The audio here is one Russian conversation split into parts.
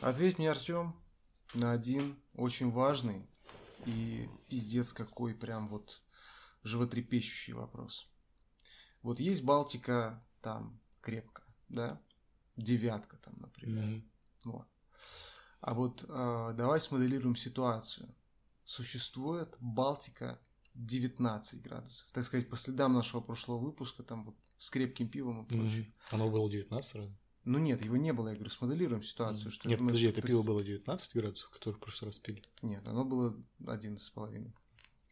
Ответь мне, Артем, на один очень важный и пиздец какой прям вот животрепещущий вопрос. Вот есть Балтика там крепко, да? Девятка там, например. Мгм. Вот. А вот э, давай смоделируем ситуацию. Существует Балтика 19 градусов. Так сказать, по следам нашего прошлого выпуска, там вот с крепким пивом и прочее. Мгм. Оно было 19 сразу? Ну нет, его не было, я говорю, смоделируем ситуацию. Что Нет, мы подожди, это пиво было 19 градусов, которое в прошлый раз пили? Нет, оно было 11 с половиной.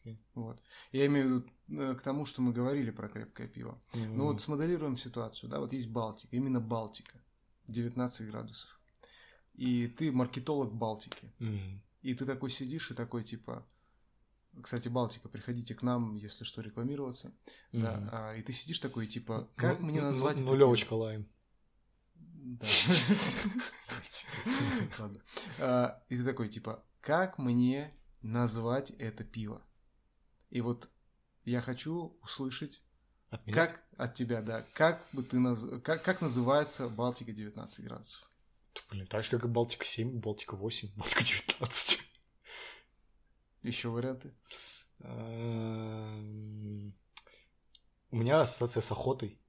Окей. Вот. Я имею в виду э, к тому, что мы говорили про крепкое пиво. Ну Мгм. вот смоделируем ситуацию, да, вот есть Балтика, именно Балтика, 19 градусов. И ты маркетолог Балтики. Мгм. И ты такой сидишь и такой типа, кстати, Балтика, приходите к нам, если что, рекламироваться. Да, Мгм. а, и ты сидишь такой типа, как Ну, мне ну, назвать ну, пиво? лайм. Да. Ладно. А, И ты такой типа, как мне назвать это пиво? И вот я хочу услышать, От меня? как от тебя, да, как бы ты наз... как, как называется Балтика 19 градусов? Блин, так же, как и Балтика 7, Балтика 8, Балтика 19. Еще варианты? Эм, У меня ассоциация с охотой.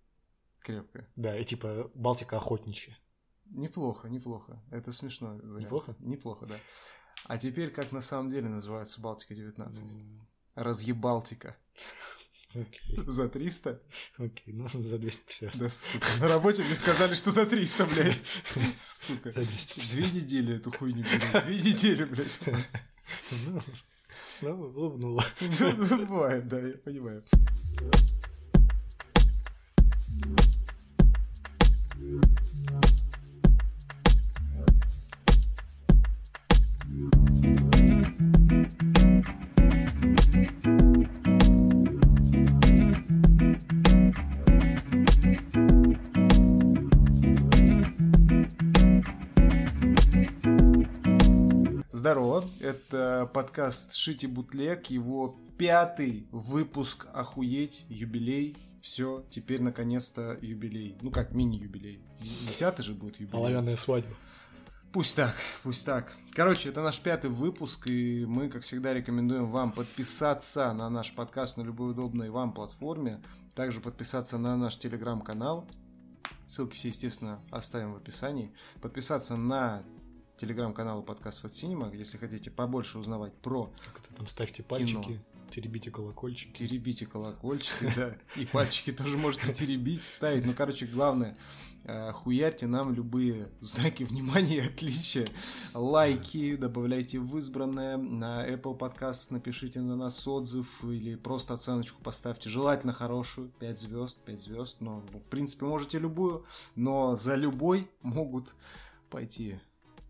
Крепкая. Да, и типа Балтика охотничья. Неплохо, неплохо. Это смешно. вариант. Неплохо? Неплохо, да. А теперь как на самом деле называется Балтика 19? М, Разъебалтика. Окей, За 300? окей, ну за 250. Да, сука. На работе мне сказали, что за 300, блядь. Сука. За 250. Две недели эту хуйню беру. Две недели, блядь. Ну, ну, улыбнула. Ну, Бывает, да, я понимаю. Подкаст Шити Бутлег, его пятый выпуск Охуеть, юбилей. Все, теперь наконец-то юбилей. Ну как, мини-юбилей. Десятый же будет юбилей. Оловянная свадьба. Пусть так, пусть так. Короче, это наш пятый выпуск, и мы, как всегда, рекомендуем вам подписаться на наш подкаст на любой удобной вам платформе. Также подписаться на наш телеграм-канал. Ссылки все, естественно, оставим в описании. Подписаться на телеграм-канал подкаст Фат Cinema, если хотите побольше узнавать про Как это там, ставьте пальчики, теребите колокольчики. теребите колокольчики, да, и пальчики тоже можете теребить, ставить. Ну, короче, главное, э, хуярьте нам любые знаки внимания и отличия. Лайки добавляйте в избранное. На Apple Podcast напишите на нас отзыв или просто оценочку поставьте. Желательно хорошую, 5 звезд, 5 звезд. Но, ну, в принципе, можете любую, но за любой могут пойти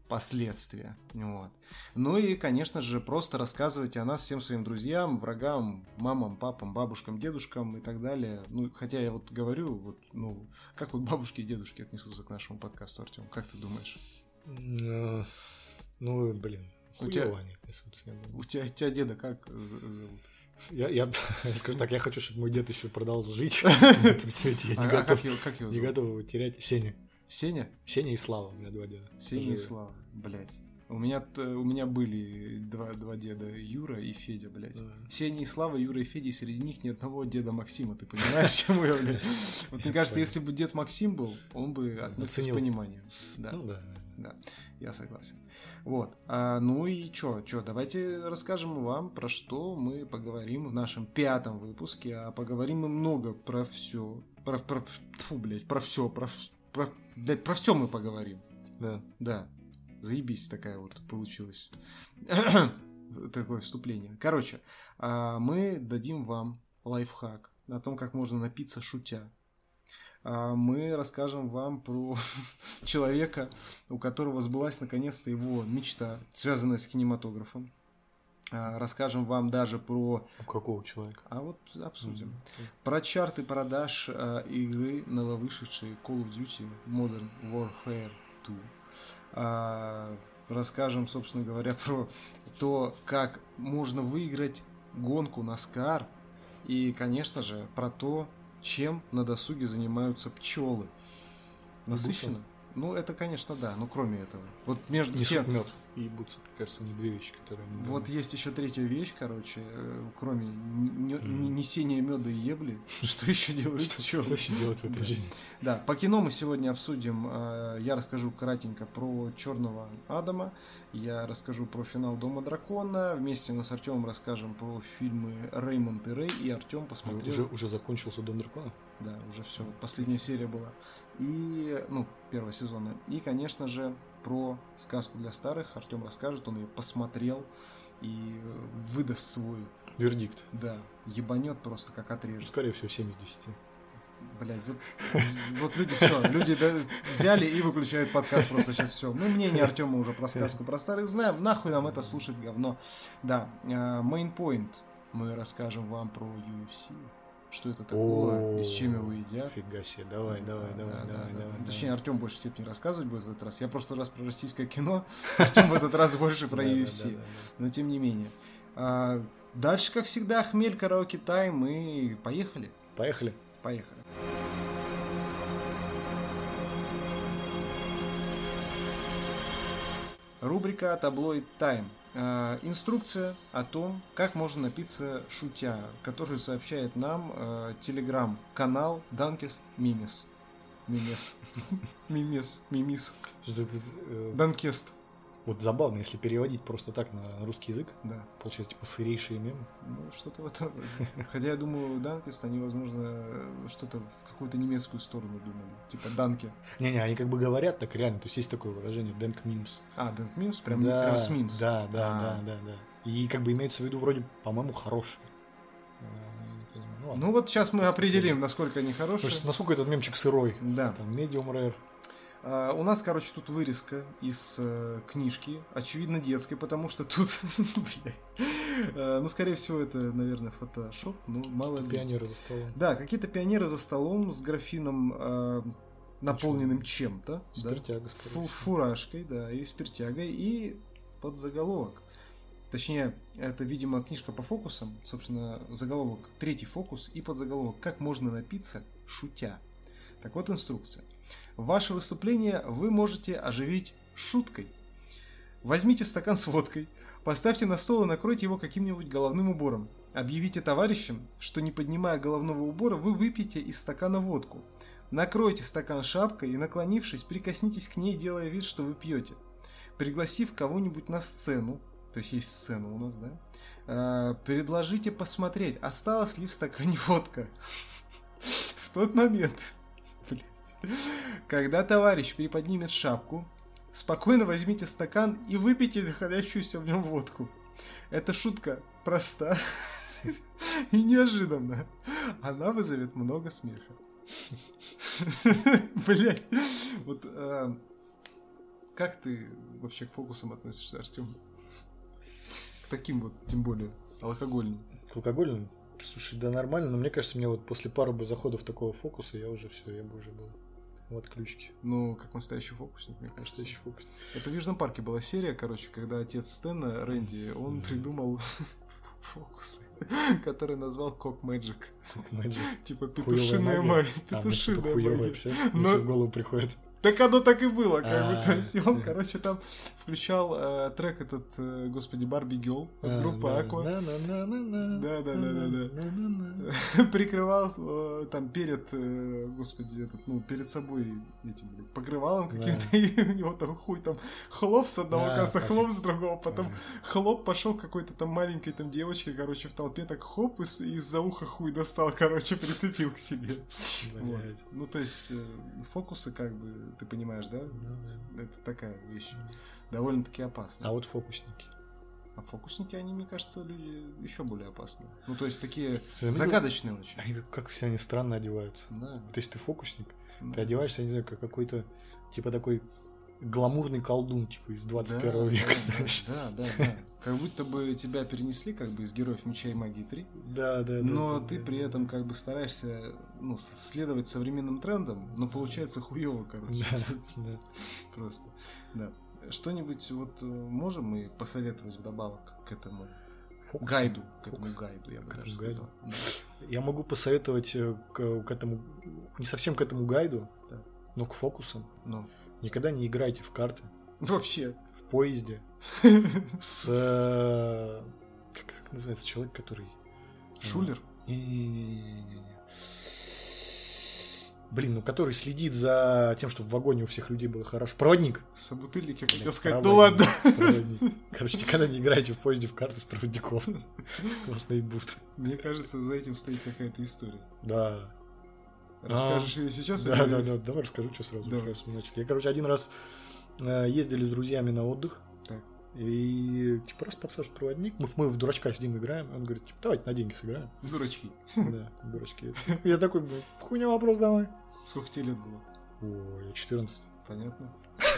последствия. Вот. Ну и, конечно же, просто рассказывайте о нас всем своим друзьям, врагам, мамам, папам, бабушкам, дедушкам и так далее. Ну, хотя я вот говорю, вот, ну, как вот бабушки и дедушки отнесутся к нашему подкасту, Артем? Как ты думаешь? Э, Ну, блин, У тебя- они несутся, я думаю. У тебя, у тебя деда как зовут? Я, я, я скажу так, я хочу, чтобы мой дед еще продолжал жить в этом свете. Я А, не а зовут? готов его терять. Сеня. Сеня? Сеня и Слава, у меня два деда. Сеня и. Слава, блядь. У меня, у меня были два, два деда, Юра и Федя, блядь. Да. Сеня и Слава, Юра и Федя, и среди них ни одного деда Максима, ты понимаешь, чему я, блядь? Вот мне кажется, если бы дед Максим был, он бы отнесся с пониманием. Да, Ну да. да, я согласен. Вот, а, ну и чё, чё, давайте расскажем вам, про что мы поговорим в нашем пятом выпуске, а поговорим мы много про все, про, про, фу, блядь, про все, про, про, да, про все мы поговорим. Да. Да, заебись такая вот получилась. Такое вступление. Короче, а, мы дадим вам лайфхак о том, как можно напиться шутя. А, Мы расскажем вам про человека, у которого сбылась наконец-то его мечта, связанная с кинематографом. А, Расскажем вам даже про... У какого человека? А вот обсудим. Мгм. Про чарты продаж э, игры нововышедшей Call of Duty Modern Warfare 2. А, расскажем, собственно говоря, про то, как можно выиграть гонку на Скар. И, конечно же, про то, чем на досуге занимаются пчелы. Насыщенно? Ну, это, конечно, да, но кроме этого. Вот между Несут тем- мед и ебутся, кажется, не две вещи, которые... они Вот есть еще третья вещь, короче, э, кроме несения меда и ебли. Что еще делать? Что, еще делать в этой жизни? Да, по кино мы сегодня обсудим. э, Я расскажу кратенько про Черного Адама. Я расскажу про финал Дома Дракона. Вместе мы с Артемом расскажем про фильмы Реймонд и Рэй. И Артем посмотрел. уже, уже закончился Дом дракона? Да, уже все. Последняя серия была. И, ну, первого сезона. И, конечно же, про сказку для старых. Артем расскажет, он ее посмотрел и э, выдаст свой, Вердикт. да, ебанет просто как Ну, отрежет. скорее всего, 7 из 10. Блять, вот, вот люди все, люди да, взяли и выключают подкаст просто сейчас все. Мы мнение Артема уже про сказку про старых знаем, нахуй нам это слушать говно. Да, main point мы расскажем вам про UFC. Что это такое, и с чем его едят. Фига себе, давай, давай, Да, давай, да, давай, да. давай. Точнее, Артем больше степени рассказывать будет в этот раз. Я просто раз про российское кино, Артем в этот раз больше про UFC. Но тем не менее. А, Дальше, как всегда, хмель, караоке тайм и поехали. Поехали. Поехали. Рубрика «Таблоид Тайм». Э, Инструкция о том, как можно напиться шутя, которую сообщает нам э, телеграм-канал Данкест Мимис. Мимес. Мимес. Мимис. Данкест. Вот забавно, если переводить просто так на русский язык, Да. получается типа сырейшие мемы. Ну, что-то в этом. Хотя я думаю, Данкест, они, возможно, что-то в какую-то немецкую сторону думали. Типа Данке. Не-не, они как бы говорят так реально, то есть есть такое выражение Дэнк Мимс. А, Дэнк Мимс? Прям, да, прям с Мимс. Да, да, А. да, да, да. И как бы имеется в виду вроде, по-моему, хорошие. Э. Ну, ладно. Ну вот сейчас мы определим, насколько они хорошие. что насколько этот мемчик сырой. Да. Там medium rare. А, у нас, короче, тут вырезка из э, книжки, очевидно детской, потому что тут, э, ну, скорее всего, это, наверное, фотошоп, ну, мало ли. Пионеры за столом. Да, какие-то пионеры за столом с графином, э, наполненным чем-то, Спиртяга, скорее фуражкой, да, и спиртягой, и под заголовок. Точнее, это, видимо, книжка по фокусам, собственно, заголовок, третий фокус и подзаголовок «Как можно напиться, шутя». Так вот инструкция. Ваше выступление вы можете оживить шуткой. Возьмите стакан с водкой, поставьте на стол и накройте его каким-нибудь головным убором. Объявите товарищам, что не поднимая головного убора, вы выпьете из стакана водку. Накройте стакан шапкой и, наклонившись, прикоснитесь к ней, делая вид, что вы пьете. Пригласив кого-нибудь на сцену, то есть есть сцена у нас, да, э, предложите посмотреть, осталась ли в стакане водка. В тот момент, когда товарищ приподнимет шапку, спокойно возьмите стакан и выпейте находящуюся в нем водку. Эта шутка проста и неожиданна. Она вызовет много смеха. Блять, вот э, как ты вообще к фокусам относишься, Артем? К таким вот, тем более, алкогольным. К алкогольным? Слушай, да нормально, но мне кажется, мне вот после пары бы заходов такого фокуса я уже все, я бы уже был в отключке. Ну, как настоящий фокусник, мне кажется. Настоящий фокус. Это в Южном парке была серия, короче, когда отец Стэна, Рэнди, он Мгм. придумал фокусы, который назвал Кок. Magic. Типа петушиная магия. А, Петушиная магия. все, Но- в голову приходит. Так оно так и было, как бы. То А, есть он, да. короче, там включал э, трек этот, э, господи, Барби Гелл от А, группы да. Аква. На-на-на-на-на. Да-да-да-да-да. На-на-на. прикрывал э, там перед, господи, этот, ну, перед собой этим, блядь, покрывалом Да. каким-то, и у него там хуй там хлоп с одного Да, конца, хлоп с другого, потом хлоп пошел какой-то там маленькой там девочке, короче, в толпе, так хоп, из- из-за уха хуй достал, короче, прицепил к себе. Ну, то есть, фокусы, как бы, ты понимаешь, да? Ну, да. Это такая вещь, довольно-таки опасная. А вот фокусники. А фокусники, они, мне кажется, люди еще более опасные. Ну, то есть, такие Ты загадочные очень. Они как, как все они странно одеваются. Да. Вот если ты фокусник, да. ты одеваешься, я не знаю, как какой-то, типа такой гламурный колдун, типа из 21 Да, века, да, знаешь. Да, да, да. Как будто бы тебя перенесли как бы из Героев Меча и Магии 3, Да, да, да. но да, ты да, при да. этом как бы стараешься ну, следовать современным трендам, но получается хуево, короче. Да, да. Просто. Да. Что-нибудь вот э, можем мы посоветовать вдобавок к этому Фокусы. гайду? К этому Фокус. гайду, я бы К даже сказал. Да. Я могу посоветовать э, к, к этому, не совсем к этому гайду, Да. но к фокусам. Ну, Никогда не играйте в карты Вообще. в поезде с... э, Как, называется человек, который... Шулер? Не-не-не-не-не-не. Блин, ну который следит за тем, чтобы в вагоне у всех людей было хорошо. Проводник. Собутыльник, я хотел сказать. Ну ладно. проводник. Короче, никогда не играйте в поезде в карты с проводником. Вас наебут. Мне кажется, за этим стоит какая-то история. Да. Расскажешь ее сейчас? Да, да, да. Давай расскажу, что сразу. Давай. Я, короче, один раз э, ездили с друзьями на отдых. И типа раз подсаживает проводник, мы, мы в дурачка сидим играем, он говорит, типа, давайте на деньги сыграем. Дурачки. Да, дурачки. Я такой, «Блин, хуйня вопрос давай. Сколько тебе лет было? Ой, 14. Понятно.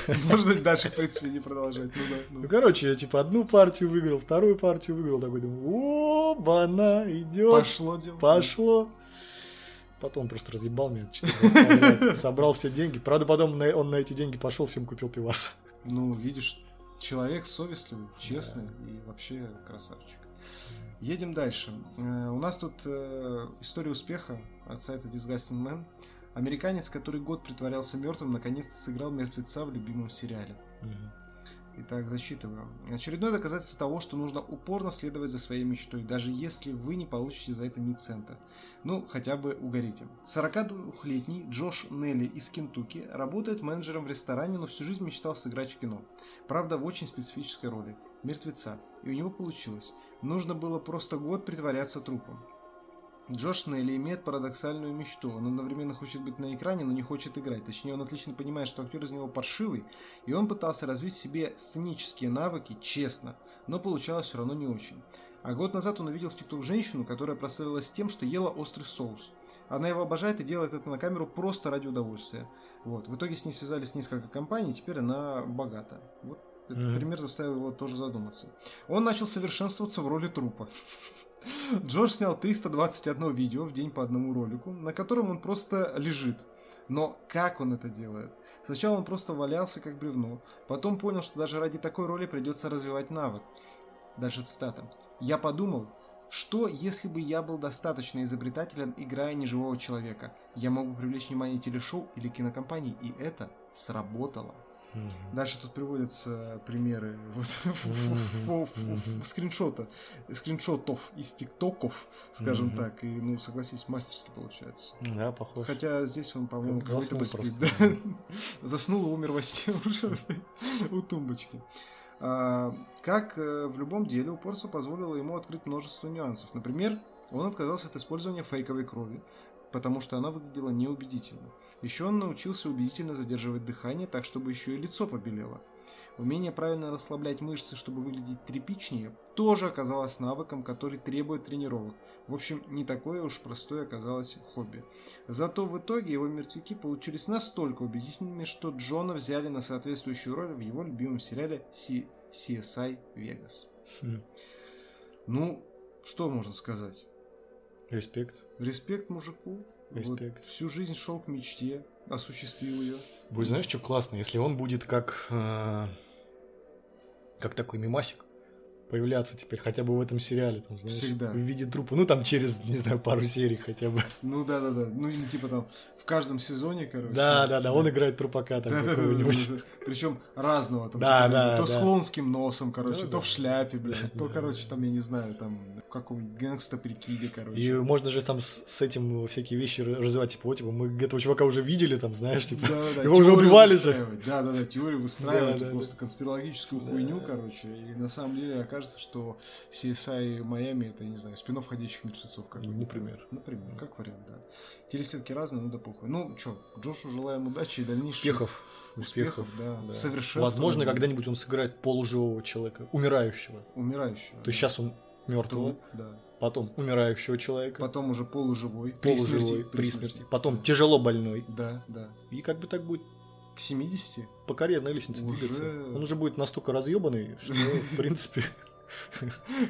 Можно дальше, в принципе, не продолжать. Ну да. ну. Ну, короче, я типа одну партию выиграл, вторую партию выиграл, такой думаю, о, бана, идет, Пошло дело. пошло. Потом просто разъебал меня, 14 подряд, собрал все деньги. Правда, потом он на эти деньги пошел, всем купил пивас. Ну, видишь, человек совестливый, честный и вообще красавчик. Едем дальше. Э, У нас тут э, история успеха от сайта Disgusting Man. Американец, который год притворялся мертвым, наконец-то сыграл мертвеца в любимом сериале. Итак, зачитываю. Очередное доказательство того, что нужно упорно следовать за своей мечтой, даже если вы не получите за это ни цента. Ну, хотя бы угорите. 42-летний Джош Нелли из Кентукки работает менеджером в ресторане, но всю жизнь мечтал сыграть в кино. Правда, в очень специфической роли – мертвеца. И у него получилось. Нужно было просто год притворяться трупом. Джош Нелли имеет парадоксальную мечту. Он одновременно хочет быть на экране, но не хочет играть. Точнее, он отлично понимает, что актер из него паршивый, и он пытался развить в себе сценические навыки честно, но получалось все равно не очень. А год назад он увидел в ТикТок женщину, которая прославилась тем, что ела острый соус. Она его обожает и делает это на камеру просто ради удовольствия. Вот. В итоге с ней связались несколько компаний, теперь она богата. Вот этот Мгм. пример заставил его тоже задуматься. Он начал совершенствоваться в роли трупа. Джош снял 321 видео в день по одному ролику, на котором он просто лежит. Но как он это делает? Сначала он просто валялся как бревно, потом понял, что даже ради такой роли придется развивать навык. Дальше цитата. «Я подумал, что если бы я был достаточно изобретателен, играя неживого человека? Я мог бы привлечь внимание телешоу или кинокомпаний, и это сработало». Дальше тут приводятся примеры вот, мгм. скриншота, скриншотов из тиктоков, скажем Мгм. так, и, ну, согласись, мастерски получается. Да, похож. Хотя здесь он, по-моему, Как как будто бы заснул спит, да. Заснул и умер во сне уже у тумбочки. А, Как в любом деле, упорство позволило ему открыть множество нюансов. Например, он отказался от использования фейковой крови, потому что она выглядела неубедительно. Еще он научился убедительно задерживать дыхание так, чтобы еще и лицо побелело. Умение правильно расслаблять мышцы, чтобы выглядеть тряпичнее, тоже оказалось навыком, который требует тренировок. В общем, не такое уж простое оказалось хобби. Зато в итоге его мертвяки получились настолько убедительными, что Джона взяли на соответствующую роль в его любимом сериале CSI Vegas. Хм. Ну, что можно сказать? Респект. Респект мужику. Вот Респект. всю жизнь шел к мечте, осуществил ее. Будет, знаешь, что классно? Если он будет как, э, как такой мимасик появляться теперь хотя бы в этом сериале, там, знаешь, Всегда. в виде трупа. Ну, там через, не знаю, пару серий хотя бы. Ну да, да, да. Ну или типа там в каждом сезоне, короче. Да, да, да, он играет трупака там Да, да, да, какого-нибудь. Причем разного. Там, Да, типа, да, то с да. клоунским носом, короче, Да, то да. в шляпе, блядь, то, Да, короче, да. там, я не знаю, там в каком-нибудь гэнгста-прикиде, короче. И можно же там с, с этим всякие вещи развивать, типа, вот, типа, мы этого чувака уже видели, там, знаешь, типа, Да-да-да, его уже убивали же. Да-да-да, теорию выстраивать, Да, да, просто да. конспирологическую Да. хуйню, короче. И на самом деле окажется, что CSI Майами это, не знаю, спинов ходячих мертвецов какой-то. Например. Например, как вариант, да. Телесетки разные, ну да похуй. Ну, чё, Джошу желаем удачи и дальнейших Успехов. успехов, да, да. совершенствования. Возможно, когда-нибудь он сыграет полуживого человека, умирающего. Умирающего. То есть сейчас он мертвого, Труп, да. потом умирающего человека, Потом уже полуживой. при полуживой, смерти, при смерти, потом тяжело больной. Да, да. И как бы так будет К 70 по карьерной лестнице Уже- двигаться. Он уже будет настолько разъебанный, что, в принципе, Что,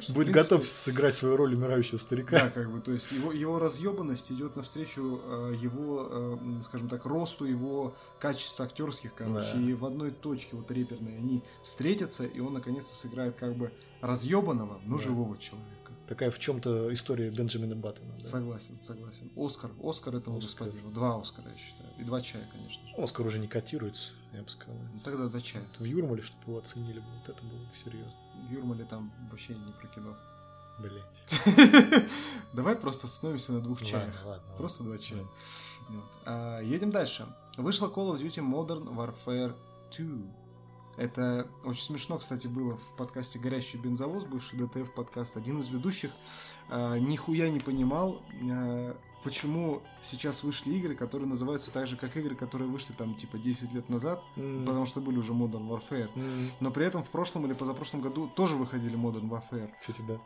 будет готов сыграть свою роль умирающего Да, старика. как бы, то есть его, его разъебанность идет навстречу э, его, э, скажем так, росту его качеств актерских, короче, Да. и в одной точке вот реперной они встретятся, и он наконец-то сыграет как бы разъебанного, но Да. живого человека. Такая в чем-то история Бенджамина Баттона. да. Согласен, согласен. Оскар, Оскар этому Оскар. господину. Два Оскара, я считаю. И два чая, конечно. Оскар уже не котируется. я бы сказал. Ну тогда до чая. В Юрмале, чтобы его оценили бы, вот это было серьезно. Юрмале там вообще не про кино. Блять. Давай просто остановимся на двух чаях. ладно, Просто ладно. два чая. Вот. А, едем дальше. Вышла Call of Duty Modern Warfare 2. Это очень смешно, кстати, было в подкасте «Горящий бензовоз», бывший ДТФ подкаст. Один из ведущих а, нихуя не понимал, а, почему сейчас вышли игры, которые называются так же, как игры, которые вышли там типа 10 лет назад, М, потому что были уже Modern Warfare. м, Но при этом в прошлом или позапрошлом году тоже выходили Modern Warfare. Кстати, да.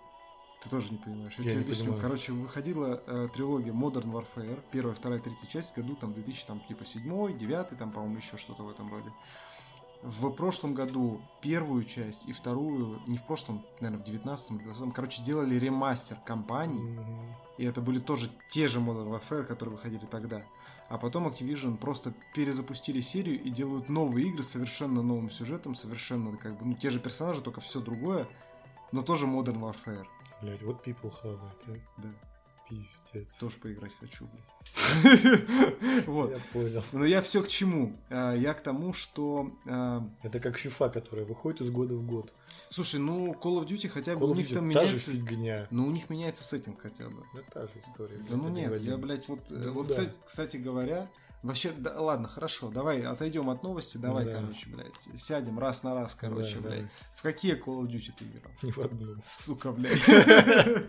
Ты тоже не понимаешь. Я, Я тебе не объясню. понимаю. Короче, выходила э, трилогия Modern Warfare, первая, вторая, третья часть, году там 2000, там типа седьмой, девятый, там, по-моему, еще что-то в этом роде. В прошлом году первую часть и вторую, не в прошлом, наверное, в девятнадцатом, двадцатом, короче, делали ремастер компаний, Мгм. и это были тоже те же Modern Warfare, которые выходили тогда. А потом Activision просто перезапустили серию и делают новые игры с совершенно новым сюжетом, совершенно как бы, ну, те же персонажи, только все другое, но тоже Modern Warfare. Блять, вот people хавает, а. Да. Пиздец. Тоже поиграть хочу. блин. Вот. Я понял. Но я все к чему? А, Я к тому, что... а, Это как FIFA, которая выходит из года в год. Слушай, ну Call of Duty хотя бы у них там та же меняется... фигня. Ну, у них меняется сеттинг хотя бы. Да та же история. Да ну нет, я, блядь, вот, э, Ну вот кстати говоря, вообще, да, ладно, хорошо, давай отойдем от новости, давай, Да. короче, блядь, сядем раз на раз, короче, Да, блядь. да. В какие Call of Duty ты играл? Ни в одну. Сука, блядь.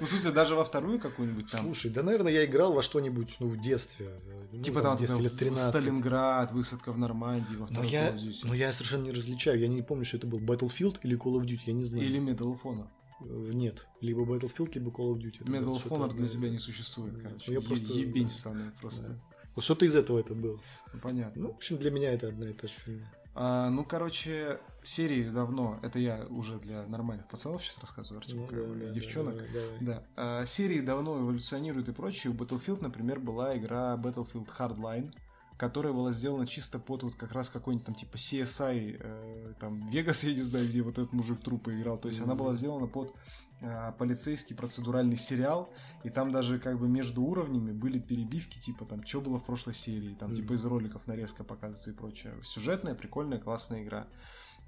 Ну, в смысле, даже во вторую какую-нибудь там? Слушай, да, наверное, я играл во что-нибудь, ну, в детстве. Ну, Типа там, в детстве там лет 13. Сталинград, высадка в Нормандии, во второй Call of Duty. но я совершенно не различаю. Я не помню, что это был Battlefield или Call of Duty, я не знаю. Или Medal of Honor. Э, Нет, либо Battlefield, либо Call of Duty. Medal of Honor для тебя не существует, короче. Я просто- Ебень ссаная просто. Да. Вот что-то из этого это было. Ну, понятно. Ну, в общем, для меня это одна и та же фигня. А, ну, короче, серии давно, это я уже для нормальных пацанов сейчас рассказываю, Артем, Ну, да, бы, да, девчонок. давай, давай. Да, а, серии давно эволюционируют и прочее. У Battlefield, например, была игра Battlefield Hardline, которая была сделана чисто под вот как раз какой-нибудь там типа CSI, э, там Вегас, я не знаю, где вот этот мужик трупы играл. То есть она Мгм. была сделана под а, полицейский процедуральный сериал, и там даже как бы между уровнями были перебивки, типа там, что было в прошлой серии, там Мгм. типа из роликов нарезка показывается и прочее. Сюжетная, прикольная, классная игра.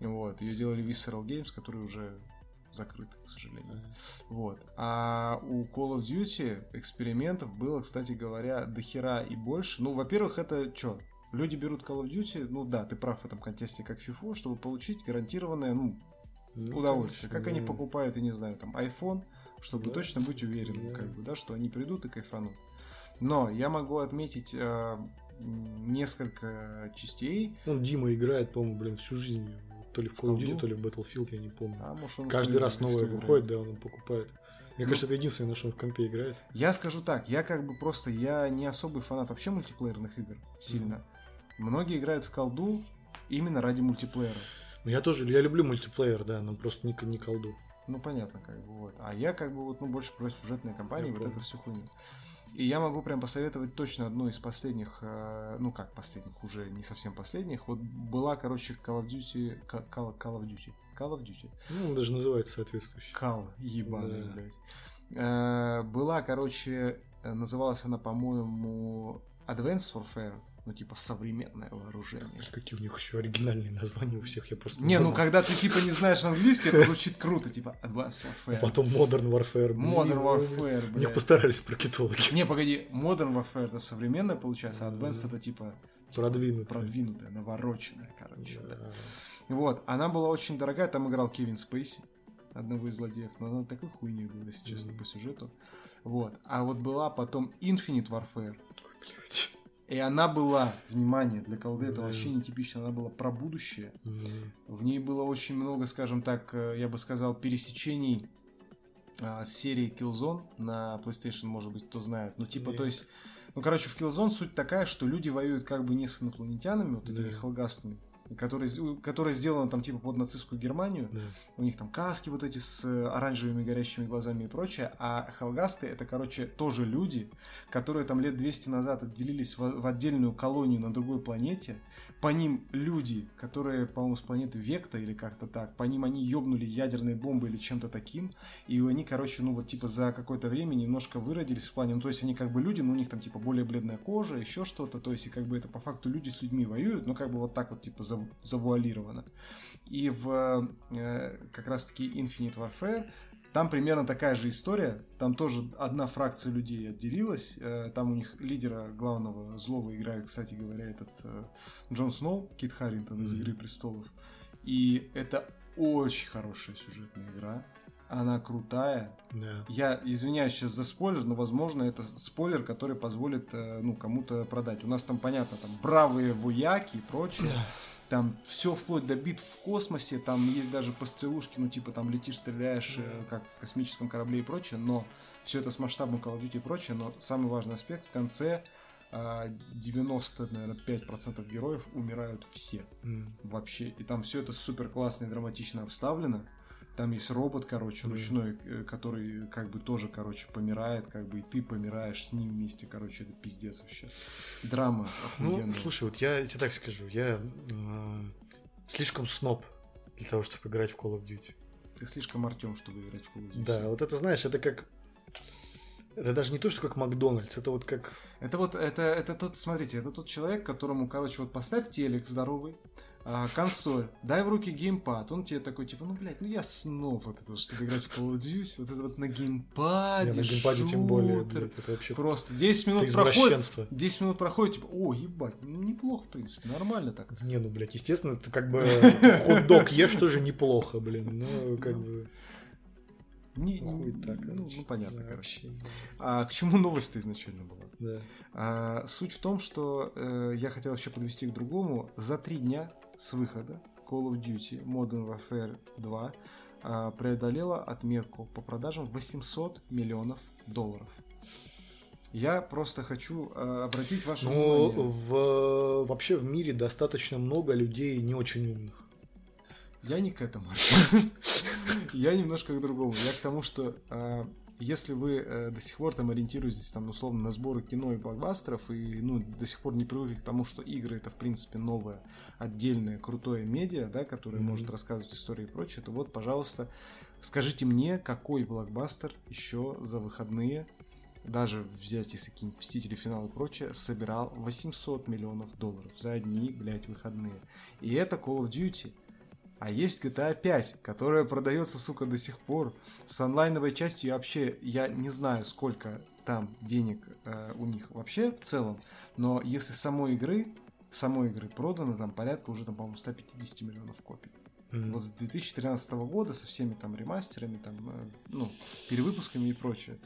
Вот, ее делали Visceral Games, которые уже закрыты, к сожалению. Вот. А у Call of Duty экспериментов было, кстати говоря, до хера и больше. Ну, во-первых, это что? Люди берут Call of Duty, ну да, ты прав в этом контексте, как FIFA, чтобы получить гарантированное, ну, Ну, удовольствие. конечно, Как они да. покупают, я не знаю, там, iPhone, чтобы Да. точно быть уверенным, Да. как бы, да, что они придут и кайфанут. Но я могу отметить э, несколько частей. Ну, Дима играет, по-моему, блин, всю жизнь. То ли в Call of Duty, колду? то ли в Battlefield, я не помню. А, может, он Каждый раз новое играет. выходит, да, он покупает. Мне Ну- кажется, это единственное, на что он в компе играет. Я скажу так, я как бы просто, я не особый фанат вообще мультиплеерных игр, сильно. Многие играют в колду именно ради мультиплеера. Ну, я тоже, я люблю мультиплеер, да, но просто не, не колду. Ну, понятно, как бы, вот. А я как бы вот, ну, больше про сюжетные кампании, Я вот понял. это все хуйня. И я могу прям посоветовать точно одну из последних, э, ну как последних, уже не совсем последних. Вот была, короче, Call of Duty, Ca- Call, Call of Duty, Call of Duty, Ну, он даже называется соответствующий. Кал, ебаный, Да. блядь. Э, Была, короче, э, называлась она, по-моему, Advanced Warfare, ну, типа, современное вооружение. Какие у них еще оригинальные названия у всех, я просто Не, ну, понимаю. когда ты, типа, не знаешь английский, это звучит круто, типа, Advanced Warfare. потом Modern Warfare. Modern Warfare, блядь. постарались маркетологи. Не, погоди, Modern Warfare это современное получается, а Advanced это типа типа Продвинутое. продвинутое, навороченное, короче. да. Вот, она была очень дорогая, там играл Кевин Спейси, одного из злодеев, но она такой хуйней была, если честно, по сюжету. Вот, а вот была потом Infinite Warfare, Блядь. И она была, внимание, для колды это Да. вообще нетипично, она была про будущее, в ней было очень много, скажем так, э, я бы сказал, пересечений а, с серией Killzone на PlayStation, может быть, кто знает. Ну, типа, Нет. то есть, ну, короче, в Killzone суть такая, что люди воюют как бы не с инопланетянами, вот этими Да. холгастыми, который, которая сделана там типа под нацистскую Германию. Да. У них там каски вот эти с оранжевыми горящими глазами и прочее. А Хелгасты это, короче, тоже люди, которые там лет 200 назад отделились в, в отдельную колонию на другой планете. По ним люди, которые, по-моему, с планеты Векта или как-то так, по ним они ёбнули ядерные бомбы или чем-то таким. И они, короче, ну вот типа за какое-то время немножко выродились в плане, ну то есть они как бы люди, но у них там типа более бледная кожа, еще что-то, то есть и как бы это по факту люди с людьми воюют, но как бы вот так вот типа завуалировано. И в э, как раз-таки Infinite Warfare там примерно такая же история. Там тоже одна фракция людей отделилась. Э, там у них лидера главного злого играет, кстати говоря, этот э, Джон Сноу, Кит Харрингтон из «Игры престолов». И это очень хорошая сюжетная игра. Она крутая. Да. Я извиняюсь сейчас за спойлер, но, возможно, это спойлер, который позволит ну, кому-то продать. У нас там, понятно, там бравые вояки и прочее. Да там все вплоть до битв в космосе, там есть даже пострелушки, ну типа там летишь, стреляешь, э, как в космическом корабле и прочее, но все это с масштабом Call of Duty и прочее, но самый важный аспект в конце 90, наверное, 5% героев умирают все mm. вообще, и там все это супер классно и драматично обставлено, там есть робот, короче, ручной, mm. который как бы тоже, короче, помирает, как бы и ты помираешь с ним вместе, короче, это пиздец вообще. Драма ну, охуенная. Ну, слушай, вот я тебе так скажу, я э, слишком сноб для того, чтобы играть в Call of Duty. Ты слишком Артем, чтобы играть в Call of Duty. Да, вот это, знаешь, это как... Это даже не то, что как Макдональдс, это вот как... Это вот, это, это тот, смотрите, это тот человек, которому, короче, вот поставь телек здоровый, а, консоль, дай в руки геймпад, он тебе такой, типа, ну, блядь, ну я снова вот это чтобы играть в Call of Duty, вот это вот на геймпаде, я на геймпаде шутер, тем более, блядь, это вообще Просто 10 минут проходит, 10 минут проходит, типа, о, ебать, ну, неплохо, в принципе, нормально так. -то. Не, ну, блядь, естественно, ты как бы хот-дог ешь тоже неплохо, блин, ну, как бы... Не, Хуй так, ну, ну понятно, да, короче. А к чему новость изначально была? Да. А, суть в том, что э, я хотел вообще подвести к другому. За три дня с выхода Call of Duty Modern Warfare 2 а, преодолела отметку по продажам 800 миллионов долларов. Я просто хочу а, обратить ваше ну, внимание. В, вообще в мире достаточно много людей не очень умных. Я не к этому. Я немножко к другому. Я к тому, что а, если вы э, до сих пор там ориентируетесь там условно на сборы кино и блокбастеров и ну до сих пор не привыкли к тому, что игры это в принципе новое отдельное крутое медиа, да, которое mm-hmm. может рассказывать истории и прочее, то вот, пожалуйста, скажите мне, какой блокбастер еще за выходные даже взять если какие-нибудь Мстители, Финал и прочее, собирал 800 миллионов долларов за одни, блядь, выходные. И это Call of Duty. А есть GTA 5, которая продается, сука, до сих пор. С онлайновой частью я вообще, я не знаю, сколько там денег э, у них вообще в целом. Но если самой игры, самой игры продано там порядка уже, там, по-моему, 150 миллионов копий. Mm-hmm. Вот с 2013 года со всеми там ремастерами, там, э, ну, перевыпусками и прочее.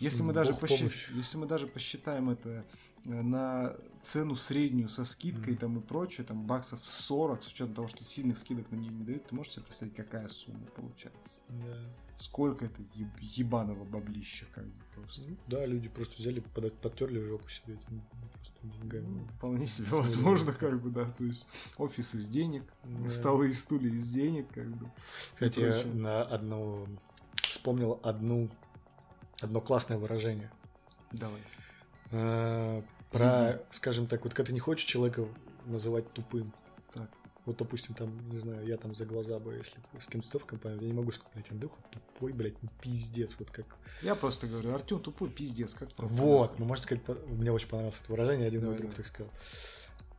Если мы, даже посчит... если мы даже посчитаем это на цену среднюю со скидкой mm-hmm. там и прочее, там баксов 40, с учетом того, что сильных скидок на нее не дают, ты можешь себе представить, какая сумма получается? Yeah. Сколько это еб- ебаного баблища, как бы просто. Ну, да, люди просто взяли, под, подтерли жопу себе этим просто деньгами. Ну, вполне себе возможно, как бы, да. То есть офис из денег, yeah. столы и стулья из денег, как бы. Хотя я на одну вспомнил одну одно классное выражение. Давай. Э, про, скажем так, вот когда ты не хочешь человека называть тупым. Так. Вот, допустим, там, не знаю, я там за глаза бы, если с кем-то в компании, я не могу сказать, блядь, Андрюха тупой, блядь, ну, пиздец, вот как... Я просто говорю, Артем тупой, пиздец, как правда. Вот, ну, можно сказать, мне очень понравилось это выражение, один мой друг так сказал.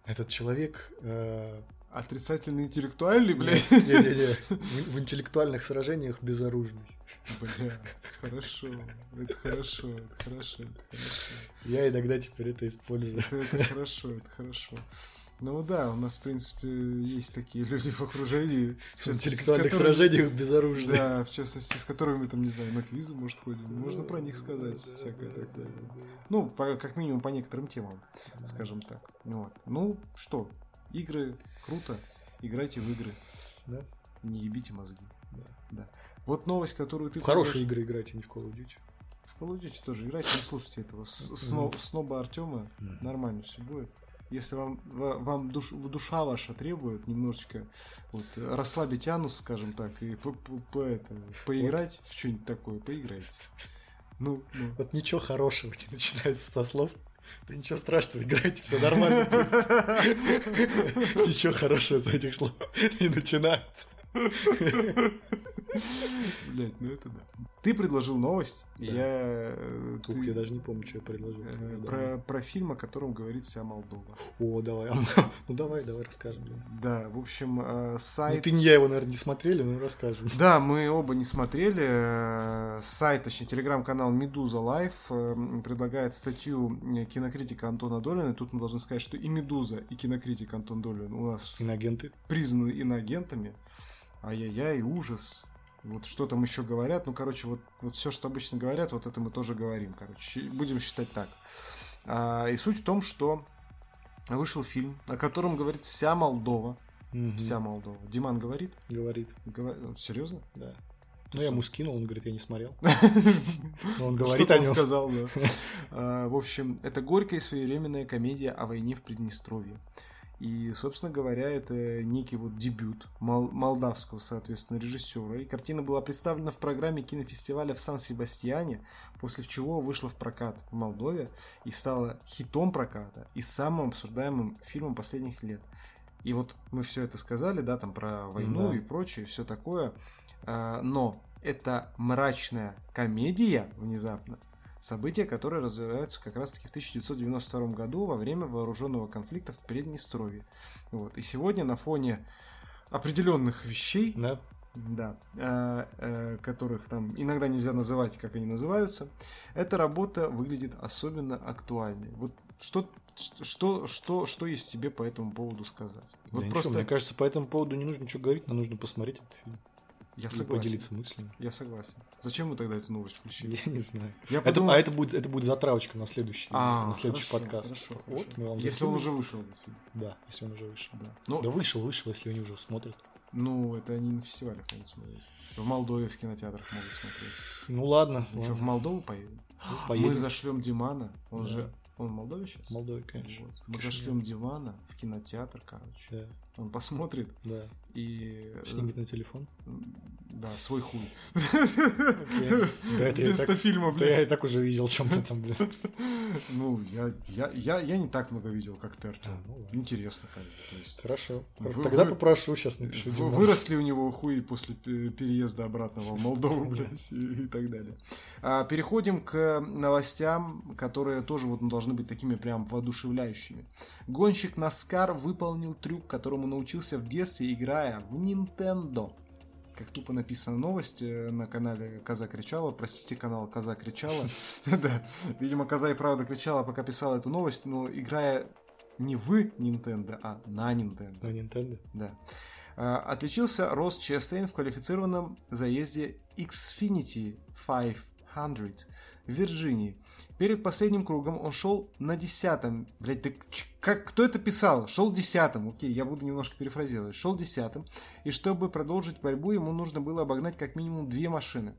Этот человек... Э... Отрицательный интеллектуальный, блядь? Не-не-не, в интеллектуальных сражениях безоружный. Бля, хорошо, это хорошо, это хорошо, это хорошо. Я иногда теперь это использую. Это, это хорошо, это хорошо. Ну да, у нас, в принципе, есть такие люди в окружении. В, интеллектуальных которыми, сражениях безоружные. Да, в частности, с которыми мы там, не знаю, на квизы, может, ходим. Можно про них сказать всякое такое. Ну, по, как минимум по некоторым темам, скажем так. Вот. Ну, что, игры круто, играйте в игры. Да. Не ебите мозги. Да. да. Вот новость, которую ты... В хорошие игры играйте, не в Call of Duty. В Call of Duty тоже играйте, не слушайте этого. Сно, сноба Артема, нормально все будет. если вам, вам душ, душа ваша требует немножечко вот, расслабить анус, скажем так, и по, по, по это, поиграть вот. в что-нибудь такое, поиграйте. Ну, ну. Вот ничего хорошего не начинается со слов. Да ничего страшного, играйте, все нормально. Ничего хорошего из этих слов не начинается. Блять, ну это да. Ты предложил новость, да. я... Э, Ух, ты... я даже не помню, что я предложил. Э, про, про фильм, о котором говорит вся Молдова. О, давай. Ну давай, давай расскажем. Да, в общем, э, сайт... Ну ты не я его, наверное, не смотрели, но расскажем. Да, мы оба не смотрели. Сайт, точнее, телеграм-канал Медуза Live предлагает статью кинокритика Антона Долина. Тут мы должны сказать, что и Медуза, и кинокритик Антон Долин у нас... Иноагенты. Признаны иноагентами. Ай-яй-яй, ужас. Вот что там еще говорят. Ну, короче, вот, вот все, что обычно говорят, вот это мы тоже говорим. Короче, будем считать так. А, и суть в том, что вышел фильм, о котором говорит вся Молдова. Угу. Вся Молдова. Диман говорит? Говорит. Говор... Серьезно? Да. Ну, я ему скинул, он говорит, я не смотрел. Он говорит о нем. сказал, да. А, в общем, это горькая и своевременная комедия о войне в Приднестровье. И, собственно говоря, это некий вот дебют мол- молдавского, соответственно, режиссера. И картина была представлена в программе кинофестиваля в Сан-Себастьяне, после чего вышла в прокат в Молдове и стала хитом проката и самым обсуждаемым фильмом последних лет. И вот мы все это сказали, да, там про войну да. и прочее, все такое. А, но это мрачная комедия внезапно, События, которые развиваются как раз-таки в 1992 году во время вооруженного конфликта в Приднестровье. Вот. И сегодня на фоне определенных вещей, да. Да, э, э, которых там иногда нельзя называть, как они называются, эта работа выглядит особенно актуальной. Вот что, что, что, что есть тебе по этому поводу сказать? Вот да просто... ничего, мне кажется, по этому поводу не нужно ничего говорить, но нужно посмотреть этот фильм. Я согласен. поделиться мыслями. Я согласен. Зачем мы тогда эту новость включили? Я не знаю. Я подумал... это, а это будет, это будет затравочка на следующий, а, на следующий хорошо, подкаст. Хорошо, хорошо. Вот, мы вам если он уже вышел, этот фильм. Да, если он уже вышел. Да, Но... да вышел, вышел, если они уже смотрят. Ну, это они на фестивалях могут смотреть. В Молдове в кинотеатрах могут смотреть. Ну ладно. Ну что, в Молдову поедем? Ну, поедем. Мы зашлем Димана, он да. же он в Молдове сейчас? В Молдове, конечно. Вот. Мы зашлем Дивана в кинотеатр, короче. Да. Он посмотрит. Да. И... Снимет на телефон? Да, свой хуй. Вместо фильма, блядь. Я и так уже видел, чем ты там, блядь. Ну, я, не так много видел, как ты, Артем. А, ну, Интересно, есть. Хорошо. Тогда попрошу, сейчас напишу. Вы, выросли у него хуи после переезда обратно в Молдову, блядь, и, и так далее. А, переходим к новостям, которые тоже вот должны быть такими прям воодушевляющими. Гонщик Наскар выполнил трюк, которому научился в детстве, играя в Nintendo как тупо написана новость э, на канале Коза кричала. Простите, канал Коза кричала. Да, видимо, Коза и правда кричала, пока писала эту новость, но играя не в Nintendo, а на Nintendo. На Nintendo? Да. А, отличился Рос Честейн в квалифицированном заезде Xfinity 500 в Вирджинии. Перед последним кругом он шел на десятом. Блять, как, кто это писал? Шел десятым. Окей, я буду немножко перефразировать. Шел десятым. И чтобы продолжить борьбу, ему нужно было обогнать как минимум две машины.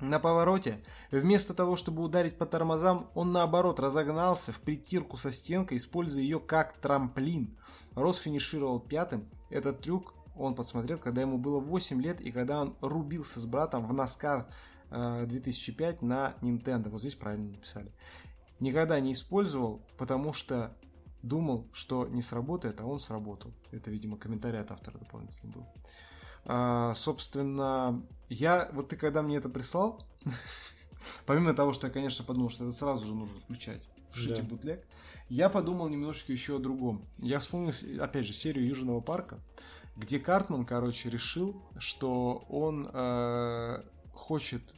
На повороте, вместо того, чтобы ударить по тормозам, он наоборот разогнался в притирку со стенкой, используя ее как трамплин. Рос финишировал пятым. Этот трюк он подсмотрел, когда ему было 8 лет и когда он рубился с братом в Наскар 2005 э, на Nintendo. Вот здесь правильно написали. Никогда не использовал, потому что думал, что не сработает, а он сработал. Это, видимо, комментарий от автора дополнительный был. А, собственно, я, вот ты когда мне это прислал, помимо того, что я, конечно, подумал, что это сразу же нужно включать в шите да. бутлег, я подумал немножечко еще о другом. Я вспомнил, опять же, серию Южного парка, где Картман, короче, решил, что он э, хочет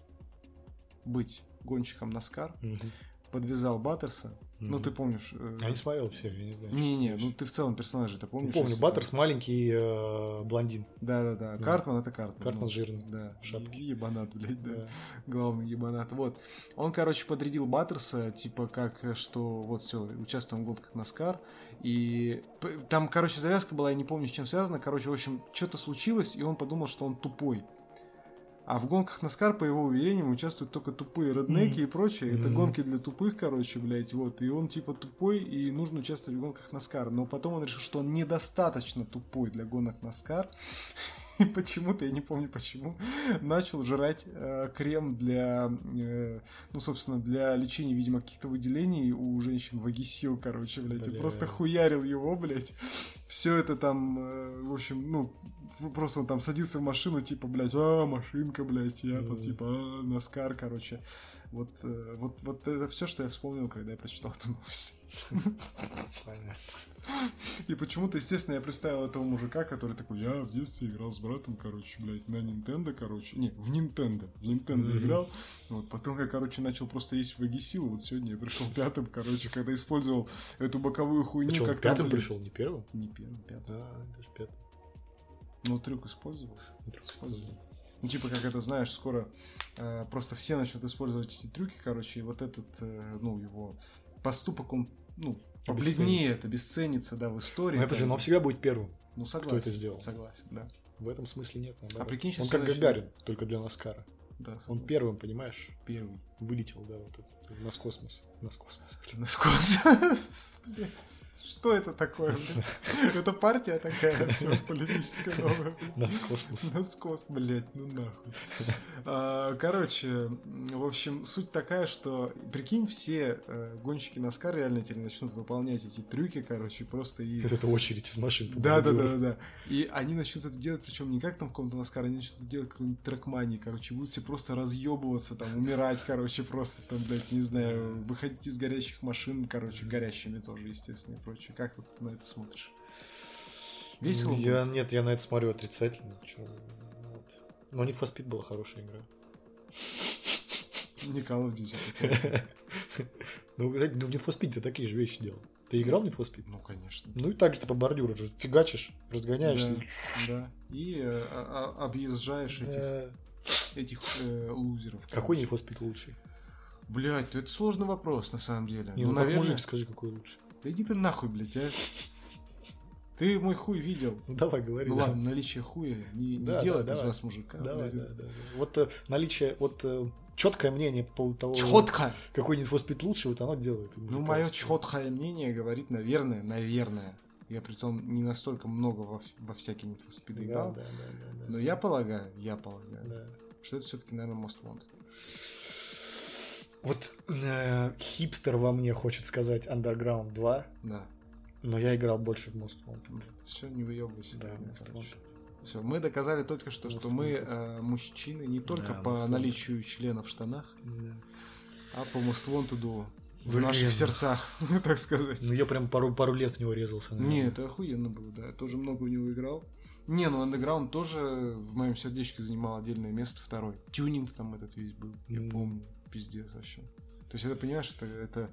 быть гонщиком Наскар, угу. подвязал Баттерса. Mm-hmm. Ну, ты помнишь... Э... Я не смотрел все, я не знаю. Не-не, ну ты в целом персонажа это помнишь? Ну, помню, если... Баттерс маленький э, блондин. Да-да-да, mm. Картман это Картман. Картман ну, жирный. Да, шапки. Ебанат, блядь, да. да. Главный ебанат. Вот. Он, короче, подрядил Баттерса, типа, как, что вот все, участвуем в гонках Наскар. И там, короче, завязка была, я не помню, с чем связано. Короче, в общем, что-то случилось, и он подумал, что он тупой. А в гонках Наскар, по его уверениям, участвуют только тупые реднеки Мгм. и прочее. Это Мгм. гонки для тупых, короче, блядь, вот. И он типа тупой, и нужно участвовать в гонках Наскар. Но потом он решил, что он недостаточно тупой для гонок Наскар. И почему-то, я не помню почему, начал жрать э, крем для, э, ну, собственно, для лечения, видимо, каких-то выделений у женщин вагисил, короче, блядь. Бля. просто хуярил его, блядь. Все это там, э, в общем, ну, просто он там садится в машину, типа, блядь, а, машинка, блядь, я Мгм. типа, а, Наскар, короче. Вот, э, вот, вот это все, что я вспомнил, когда я прочитал эту новость. Понятно. И почему-то, естественно, я представил этого мужика, который такой, я в детстве играл с братом, короче, блядь, на Nintendo, короче. Не, в Nintendo. В Nintendo играл. Вот, потом я, короче, начал просто есть вагисил. Вот сегодня я пришел пятым, короче, когда использовал эту боковую хуйню. А он как пятым пришел, не первым? Не первым, пятым. Да, даже пятым. Ну, трюк использовал. Ну, трюк Использовал. Ну, типа, как это, знаешь, скоро э, просто все начнут использовать эти трюки, короче, и вот этот, э, ну, его поступок, он, ну, побледнеет, обесценится, да, в истории. Ну, я подожди, да. но он всегда будет первым. Ну, согласен. это сделал? Согласен, да. В этом смысле нет. наоборот. А прикинь, щас он как следующий- Гагарин, только для Наскара. Да, Он первым, понимаешь, Первый. вылетел, да, вот этот, нас космос. Нас космос, блин. Насквозь. Что это такое? Это партия такая, Артём, политическая новая. Нас космос. Насквозь, блядь, ну нахуй. А, Короче, в общем, суть такая, что, прикинь, все э, гонщики Наскар реально теперь начнут выполнять эти трюки, короче, просто и... Это очередь из машин. Да, да, да, да. И они начнут это делать, причем не как там в каком-то Наскар, они начнут это делать какой-нибудь трекмании, короче, будут все просто разъебываться, там, умирать, короче, просто там, блядь, не знаю, выходить из горящих машин, короче, горящими тоже, естественно, и прочее. Как вот ты на это смотришь? Весело Ну, Я, нет, я на это смотрю отрицательно. чё, вот. Но Need for Speed была хорошая игра. будет? Не Call of Duty. Ну, кстати, в Need for Speed ты такие же вещи делал. Ты играл в Need for Speed? Ну, конечно. Ну и так же ты по бордюру же фигачишь, разгоняешься. Да, да. И э, а- а- объезжаешь этих, этих э, лузеров. Какой. Need for Speed лучший? Блядь, ну это сложный вопрос, на самом деле. Не, ну, ну, наверное... мужик скажи, какой лучший. Да иди ты нахуй, блядь, а. Ты мой хуй видел. Ну давай, говори. Ну да. ладно, наличие хуя не, не Да, да, делает из давай. вас мужика. Давай, блядь. да, да, да. Вот э, наличие, вот четкое мнение по поводу того, Чётко. какой Need for Speed лучше, вот оно делает. Ну, мое четкое мнение говорит, наверное, наверное. Я притом не настолько много во, во всякие Need for Speed Да, играл. да, да, да, да. Но я полагаю, я полагаю, Да. что это все-таки, наверное, Most Wanted. Вот э, хипстер во мне хочет сказать Underground 2, Да. но я играл больше в Most Wanted. Все, не выебывайся. Да, Most. Wanted. Все, мы доказали только что, что мы э, мужчины не только Да, по Most Wanted. наличию члена в штанах, Да. а по Most Wanted в Блин. наших сердцах, так сказать. Ну я прям пару, пару лет в него резался. наверное. Не, это охуенно было, да. Я тоже много в него играл. Не, ну Underground тоже в моем сердечке занимал отдельное место, второй. Тюнинг там этот весь был, я помню. Пиздец вообще. То есть это, понимаешь, это... это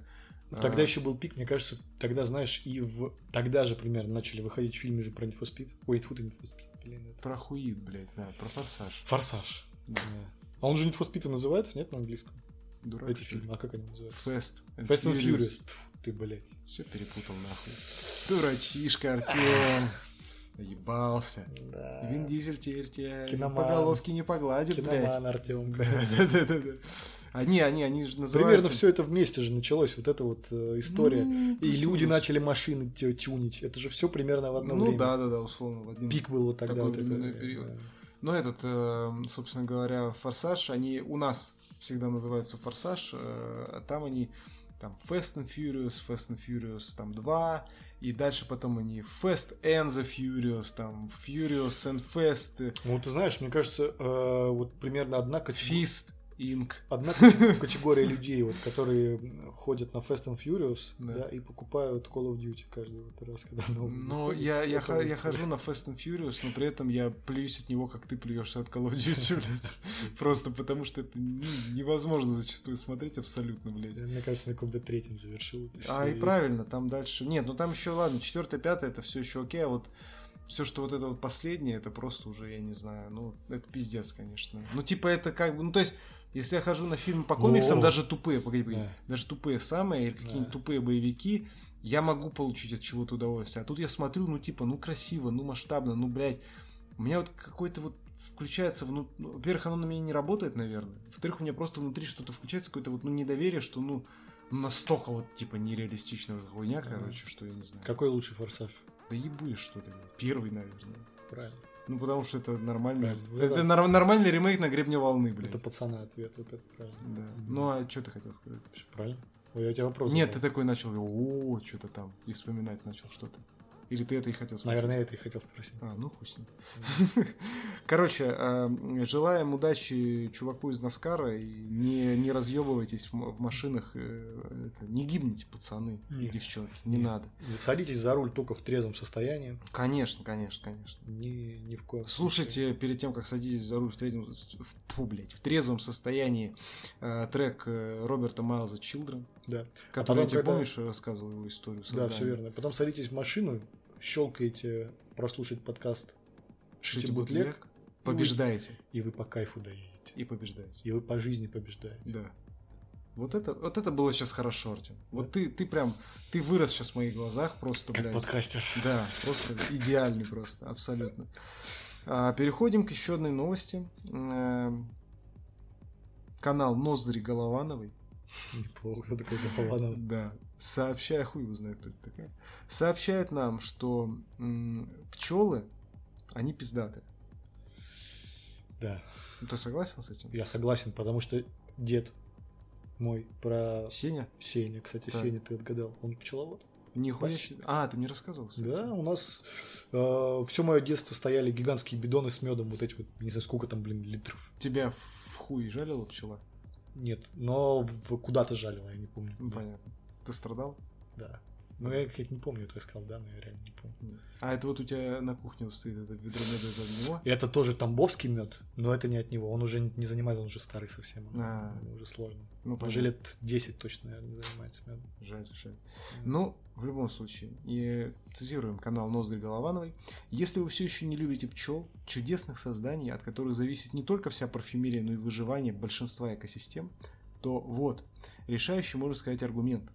Тогда а, еще был пик, мне кажется, тогда, знаешь, и в... Тогда же примерно начали выходить фильмы же про Speed. Ой, фу, Need for Speed, блин, это... Про хуид, блядь, да, про форсаж. Форсаж. Да. Да. А он же Speed и называется, нет, на английском? Дурак. Эти фильмы, а как они называются? Fast and, Fast and Furious. Тьфу, ты, блядь. Все перепутал нахуй. Дурачишка, Артем. Ебался. Да. Вин Дизель теперь тебя Киноман. по головке не погладит, блядь. Киноман, Артем. Да, да, да, да. Они, они, они же называются... Примерно все это вместе же началось, вот эта вот э, история. Ну, и люди плюс-минус. начали машины тю- тюнить. Это же все примерно в одно Ну время. да, да, да, условно, в один Пик был вот тогда. такой вот это, да. период. Но этот, э, собственно говоря, Форсаж, они у нас всегда называются Форсаж, э, а там они там Fast and Furious, Fast and Furious там 2, и дальше потом они Fast and the Furious, там Furious and Fast, Ну, вот ты знаешь, мне кажется, э, вот примерно одна категория. Fist Inc. Одна кате- категория людей, вот, которые ходят на Fast and Furious Да. да, и покупают Call of Duty каждый вот раз, когда новый Ну, я, я, вот- я хожу на Fast and Furious, но при этом я плююсь от него, как ты плюешься от Call of Duty, блядь. Просто потому что это невозможно зачастую смотреть абсолютно, блядь. Мне кажется, на каком-то третьем завершил. А и правильно, там дальше. Нет, ну там еще ладно, четвертое, пятое, это все еще окей, а вот все, что вот это вот последнее, это просто уже, я не знаю, ну, это пиздец, конечно. Ну, типа, это как бы, ну, то есть, если я хожу на фильмы по комиксам, Ну. даже тупые, погоди, погоди, Да. даже тупые самые, или какие-нибудь Да. тупые боевики, я могу получить от чего-то удовольствие. А тут я смотрю, ну, типа, ну, красиво, ну, масштабно, ну, блядь, у меня вот какой-то вот включается. Ну, во-первых, оно на меня не работает, наверное. Во-вторых, у меня просто внутри что-то включается, какое-то вот, ну, недоверие, что, ну, настолько вот, типа, нереалистичная хуйня, короче, что я не знаю. Какой лучший форсаж? Да ебуешь, что ли? Первый, наверное. Правильно. Ну, потому что это нормально. Правильно. Ну Это нар- нормальный ремейк на гребне волны, блядь. Это пацана ответ, вот это правильно. Да. Мгм. Ну, а что ты хотел сказать? Правильно? Ой, я у тебя вопрос Нет, ты задал. такой начал, о, что-то там, и вспоминать начал что-то. Или ты это и хотел спросить? Наверное, я это и хотел спросить. А, ну хуй с ним. Короче, э, желаем удачи чуваку из Наскара и не, не разъебывайтесь в, машинах, э, это, не гибните, пацаны и Нет. девчонки, не Нет. надо. Садитесь за руль только в трезвом состоянии. Конечно, конечно, конечно. Ни, ни в коем случае. Слушайте перед тем, как садитесь за руль в, трезвом, в, фу, блядь, в трезвом состоянии э, трек Роберта Майлза Children, Да. который, я потом, тебе когда- помнишь, рассказывал его историю Да, создания? все верно. Потом садитесь в машину, щелкаете прослушать подкаст Шите «Шите бутлег, бутлег», побеждаете и вы по кайфу доедете. и побеждаете. И вы по жизни побеждаете. Да. Вот это, вот это было сейчас хорошо, Артем. Вот ты, ты прям, ты вырос сейчас в моих глазах просто, Как блядь. подкастер. Да, просто идеальный просто, абсолютно. А, переходим к еще одной новости. Эм, Канал Ноздри Головановой, Неплохо. Кто такой Голованов? да, сообщая, хуй его знает, кто это такая, сообщает нам, что пчелы, они пиздаты. Да. Ну, Ты согласен с этим? Я согласен, потому что дед мой про Сеня? Сеня, кстати, Так. Сеня ты отгадал. Он пчеловод. Нихуя себе. А, ты мне рассказывал, кстати. Да, у нас все мое детство стояли гигантские бидоны с медом, вот эти вот, не знаю, сколько там, блин, литров. Тебя в хуй жалила пчела? Нет, но куда-то жалило, я не помню. Понятно. Ты страдал? Да. Ну, я как не помню, это я сказал, да, но я реально не помню. А это вот у тебя на кухне стоит это ведро меда, это от него? Это тоже тамбовский мед, но это не от него. Он уже не занимает, он уже старый совсем. А. Уже сложно. Ну, уже лет 10 точно, наверное, не занимается медом. Жаль, жаль. Ну, в любом случае, и цитируем канал Ноздри Головановой. Если вы все еще не любите пчел, чудесных созданий, от которых зависит не только вся парфюмерия, но и выживание большинства экосистем, то вот, решающий, можно сказать, аргумент.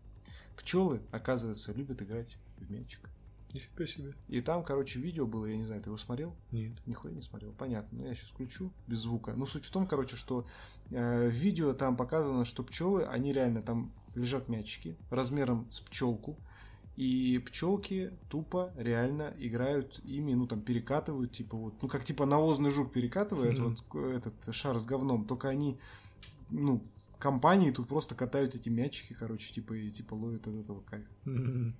Пчелы, оказывается, любят играть в мячик. Нифига себе. И там, короче, видео было, я не знаю, ты его смотрел? Нет. Нихуя не смотрел, понятно. Ну, я сейчас включу без звука. Ну, суть в том, короче, что э, в видео там показано, что пчелы, они реально там лежат мячики размером с пчелку. И пчелки тупо реально играют ими, ну там перекатывают, типа вот, ну как типа навозный жук перекатывает Мгм. вот этот шар с говном, только они, ну, компании тут просто катают эти мячики, короче, типа и типа ловят от этого кайф. М,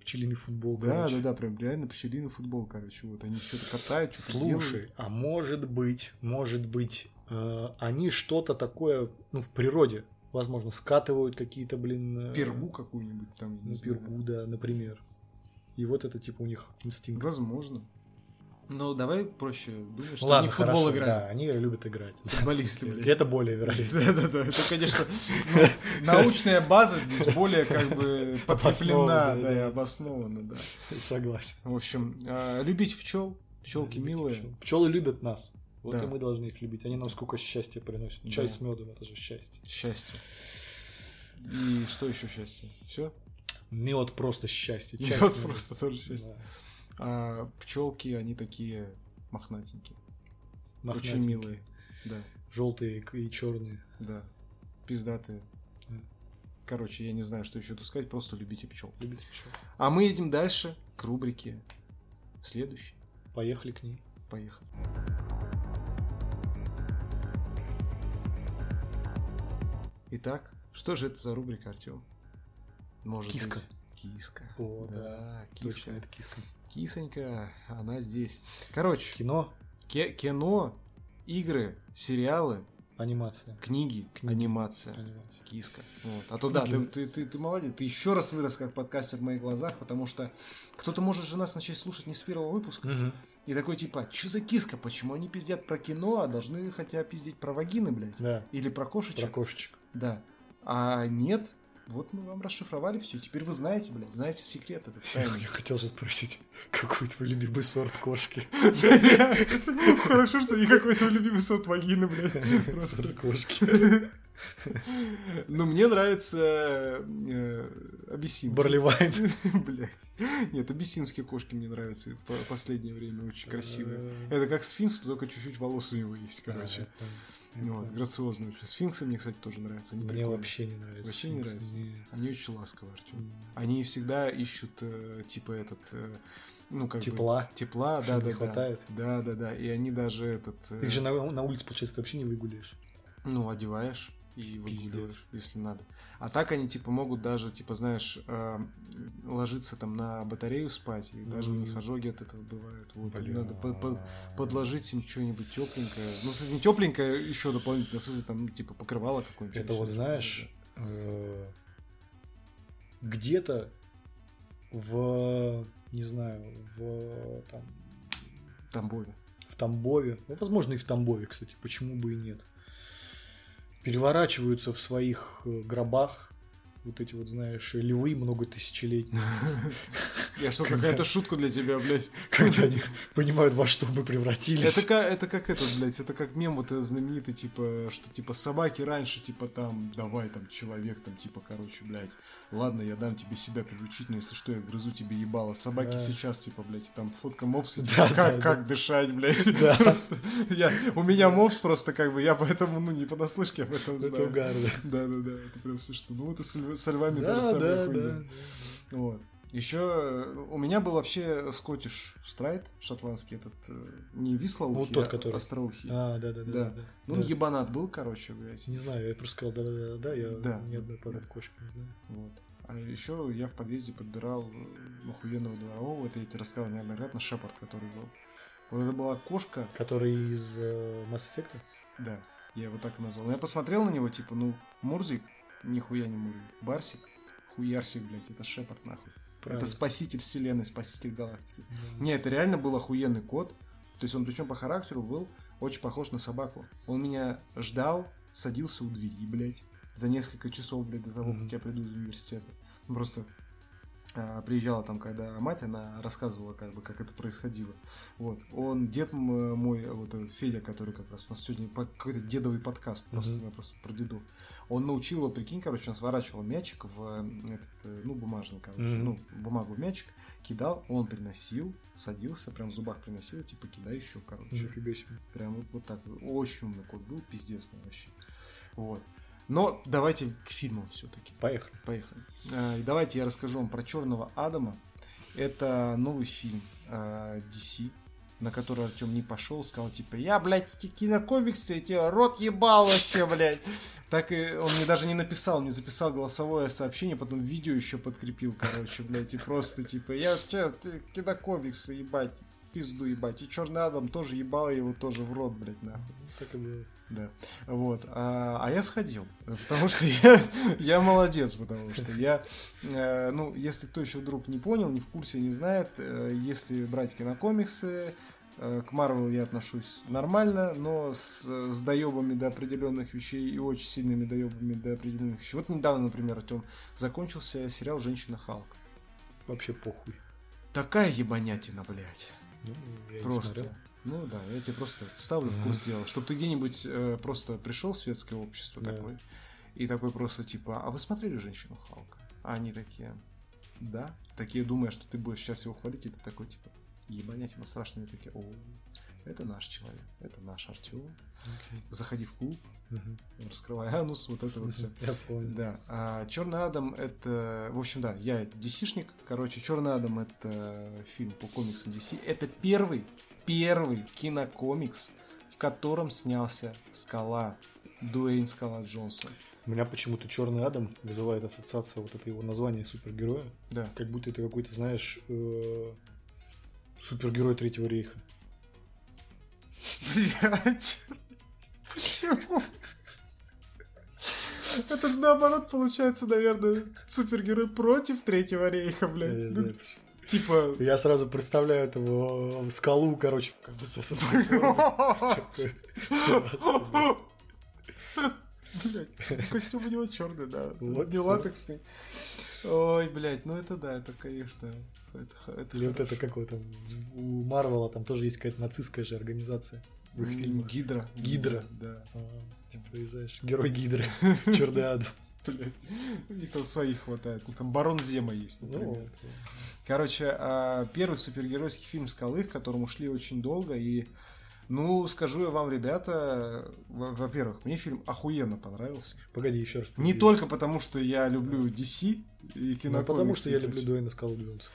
Пчелиный футбол, Да, короче. да, да, прям реально пчелиный футбол, короче, вот они что-то катают, что-то делают. Слушай, а может быть, может быть, э, они что-то такое, ну, в природе, возможно, скатывают какие-то, блин... э, Пергу какую-нибудь там, Ну, пергу, да, например. И вот это, типа, у них инстинкт. Возможно. Но давай проще думать, что Ладно, они в футбол хорошо, играют. Да, они любят играть. Футболисты, блядь. Это более вероятно. Да-да-да, это, конечно, ну, научная база здесь более как бы подкреплена, да, и да. обоснована, да. Согласен. В общем, а, любите пчел, пчелки милые. Пчелы любят нас. Вот Да. и мы должны их любить. Они нам сколько счастья приносят. Чай Да. с медом это же счастье. Счастье. И что еще счастье? Все? Мед просто счастье. Мед просто тоже счастье. Да. А пчелки, они такие мохнатенькие. Очень Мохнатенькие. милые. Да, Желтые и черные. да. Пиздатые. Мгм. Короче, я не знаю, что еще тут сказать, просто любите пчел. Любите пчел. А мы едем дальше к рубрике следующей. Поехали к ней. Поехали. Итак, что же это за рубрика, Артем? Может Киска. быть, Киска. О, да, Точно, киска. это киска. Кисонька, она здесь. Короче, Кино, ке- кино, игры, сериалы, анимация. книги, Книги. анимация. Анимация. Киска. Вот. А то да, ты, Книги. ты, ты, ты молодец, ты еще раз вырос как подкастер в моих глазах, потому что кто-то может же нас начать слушать не с первого выпуска. Мгм. И такой типа, что за киска? Почему они пиздят про кино, а должны хотя пиздить про вагины, блядь? Да, Или про про кошечек? кошечек. Да. А нет, вот мы вам расшифровали все. Теперь вы знаете, блядь, знаете секрет этот Я тайный. хотел же спросить, какой твой любимый сорт кошки? Хорошо, что не какой твой любимый сорт вагины, блядь. Просто. Сорт кошки. Ну, мне нравится э, абиссинки. Барливайн. Блять. Нет, абиссинские кошки мне нравятся в последнее время, очень красивые. Это как сфинкс, только чуть-чуть волос у него есть, короче. Ну, вот, грациозно вообще. Сфинксы мне, кстати, тоже нравятся. Они мне прикольные. вообще не нравятся. Вообще не нравятся? Нет. Они очень ласковые, Артем. Mm. Они всегда ищут, э, типа, этот... Э, ну, как тепла. Бы, тепла, да, да, не хватает. Да, да, да. И они даже этот... Ты э... же на, на улице, получается, вообще не выгуляешь. Ну, одеваешь и выгуливаешь, если надо. А так они, типа, могут даже, типа, знаешь, э, ложиться там на батарею спать, и даже у них ожоги от этого бывают. Вот, надо по -по подложить им что-нибудь тепленькое. Ну, кстати, не тепленькое, еще дополнительно, в смысле, там, типа, покрывало какое-нибудь. Это вот, знаешь, э, где-то в, не знаю, в там... Тамбове. В Тамбове. Ну, возможно, и в Тамбове, кстати, почему бы и нет переворачиваются в своих э, гробах вот эти вот, знаешь, львы много тысячелетние. Я что, какая-то шутка для тебя, блядь. Когда они понимают, во что мы превратились. Это как, это как этот, блядь, это как мем вот знаменитый, типа, что, типа, собаки раньше, типа, там, давай, там, человек, там, типа, короче, блядь, ладно, я дам тебе себя приручить, но если что, я грызу тебе ебало. Собаки да. сейчас, типа, блядь, там, фотка мопса, типа, да, как, да, как да. дышать, блядь. Да. Просто, я, у меня мопс просто, как бы, я поэтому, ну, не понаслышке об этом знаю. Это угарно. Да, да, да, это прям смешно. Ну, вот и со львами да, то же да, да, да. Вот. Еще э, у меня был вообще скотиш страйт шотландский этот, э, не вислоухий, вот тот, а который... остроухий. А, да, да, да. да. да. Ну, да. ебанат был, короче, блядь. Не знаю, я просто сказал, да, да, да, да, я да. ни одной породы кошек не знаю. Вот. А еще я в подъезде подбирал э, охуенного дворового, это я тебе рассказывал неоднократно, Шепард, который был. Вот это была кошка. Который из э, Mass Effect? Да, я его так и назвал. Но я посмотрел на него, типа, ну, Мурзик, нихуя не Мурзик, Барсик, хуярсик, блядь, это Шепард, нахуй. Правильно. Это спаситель вселенной, спаситель галактики. Mm-hmm. Не, это реально был охуенный кот. То есть он причем по характеру был очень похож на собаку. Он меня ждал, садился у двери, блядь, за несколько часов, блядь, до того, mm-hmm. как я приду из университета. Просто а, приезжала там, когда мать, она рассказывала, как бы, как это происходило. Вот. Он, дед мой, вот этот Федя, который как раз у нас сегодня какой-то дедовый подкаст, просто, mm-hmm. просто про дедов. Он научил его, прикинь, короче, он сворачивал мячик в этот, э, ну, бумажный, короче, mm-hmm. ну, бумагу в мячик, кидал, он приносил, садился, прям в зубах приносил, типа, кидай еще, короче. Нифига себе. Прям вот, вот так. Очень умный кот был, пиздец вообще. Вот. Но давайте к фильму все-таки. Поехали. Поехали. А, и давайте я расскажу вам про Черного Адама. Это новый фильм DC, на который Артем не пошел, сказал, типа, я, блядь, эти кинокомиксы, эти рот ебал вообще, блядь. Так и он мне даже не написал, не записал голосовое сообщение, потом видео еще подкрепил, короче, блядь, и просто, типа, я, че, ты кинокомиксы, ебать, пизду ебать. И Черный Адам тоже ебал его тоже в рот, блядь, нахуй. Так и было. Да. Вот. А, а я сходил. Потому что я, я молодец, потому что я, э, ну, если кто еще вдруг не понял, не в курсе, не знает, э, если брать кинокомиксы, э, к Марвел я отношусь нормально, но с, с доебами до определенных вещей и очень сильными доебами до определенных вещей. Вот недавно, например, Артем, закончился сериал Женщина Халк. Вообще похуй. Такая ебанятина, блядь. Ну, Просто. Ну да, я тебе просто ставлю в курс дела, чтобы ты где-нибудь э, просто пришел в светское общество да. такой, и такой просто типа, а вы смотрели женщину Халка? А они такие, да, такие думая, что ты будешь сейчас его хвалить, и ты такой типа, ебанять ему страшно, и такие, о, это наш человек, это наш Артем. Okay. Заходи в клуб, uh-huh. раскрывай анус, вот это вот все. Я понял. Да. А Черный Адам это. В общем, да, я DC-шник. Короче, Черный Адам это фильм по комиксам DC. Это первый первый кинокомикс, в котором снялся Скала, Дуэйн Скала Джонсон. У меня почему-то Черный Адам вызывает ассоциация вот это его название супергероя. Да. Как будто это какой-то, знаешь, э, супергерой Третьего рейха. Блять. Почему? Это же наоборот получается, наверное, супергерой против Третьего рейха, блядь. Да, да, Типа... Я сразу представляю этого э, скалу, короче, как бы с костюм у него черный, да. не латексный. Ой, блядь, ну это да, это, конечно, это, это Или вот это какое-то, у Марвела там тоже есть какая-то нацистская же организация. в их фильмах? Гидра. Гидра. Да. А, Типа, знаешь, герой Гидры. Черный Адам. Блядь. У них там своих хватает. Ну, Там Барон Зема есть, Ну, например. вот. Короче, а, первый супергеройский фильм «Скалы», к которому шли очень долго, и, ну, скажу я вам, ребята, во- во-первых, мне фильм охуенно понравился. Погоди, еще раз. Не погоди. только потому, что я люблю DC и Ну, кинокомиксы. потому что я люблю. Дуэйна Скалу Джонса.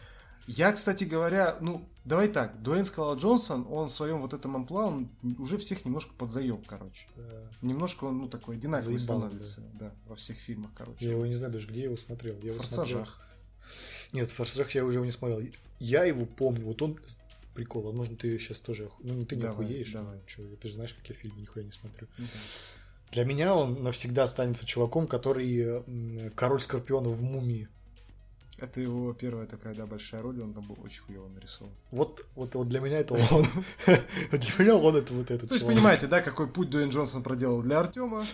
Я, кстати говоря, ну, давай так, Дуэйн Скала Джонсон, он в своем вот этом амплуа, он уже всех немножко подзаеб, короче. Да. Немножко он, ну, такой одинаковый Заебал, становится, да. во всех фильмах, короче. Я его не знаю даже, где я его смотрел. Я в его смотрел. «Форсажах». Нет, в «Форсажах» я уже его не смотрел. Я его помню. Вот он... Прикол, возможно, ты сейчас тоже... Ну, не ты не Давай, охуеешь. давай. ну, чё, ты же знаешь, как я фильмы нихуя не смотрю. Ну, да. Для меня он навсегда останется чуваком, который король скорпионов в мумии. Это его первая такая, да, большая роль, он там был очень хуево нарисован. Вот, вот, вот для меня это он. Для меня он это вот этот То есть, понимаете, да, какой путь Дуэйн Джонсон проделал для Артема,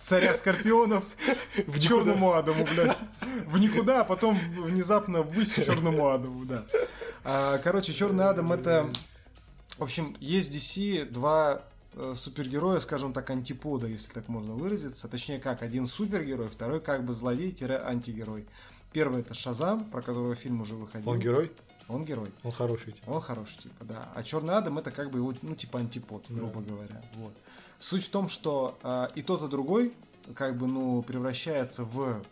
царя скорпионов В черному Адаму, блядь. В никуда, а потом внезапно ввысь к черному Адаму, да. А, короче, черный Адам это... В общем, есть в DC два э, супергероя, скажем так, антипода, если так можно выразиться. Точнее, как, один супергерой, второй как бы злодей-антигерой. Первый это Шазам, про которого фильм уже выходил. Он герой? Он герой. Он хороший. типа. Он хороший, типа, да. А Черный Адам это как бы его, ну, типа антипод, Да. грубо говоря. Вот. Суть в том, что а, и тот, и другой, как бы, ну, превращается в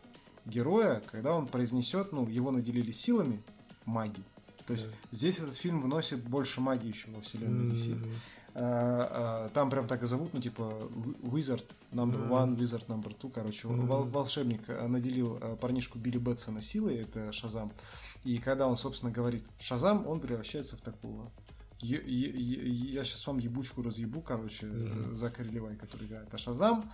героя, когда он произнесет, ну, его наделили силами магии. То есть Да. здесь этот фильм вносит больше магии еще во вселенную DC. А, а, там прям так и зовут, ну, типа, Wizard number Мгм. one, Wizard number two, короче. Мгм. Вол- волшебник а, наделил а, парнишку Билли Бэтсона силой, это Шазам. И когда он, собственно, говорит Шазам, он превращается в такого. Е- е- Я сейчас вам ебучку разъебу, короче, Мгм. э, Закари Левай, который играет. А Шазам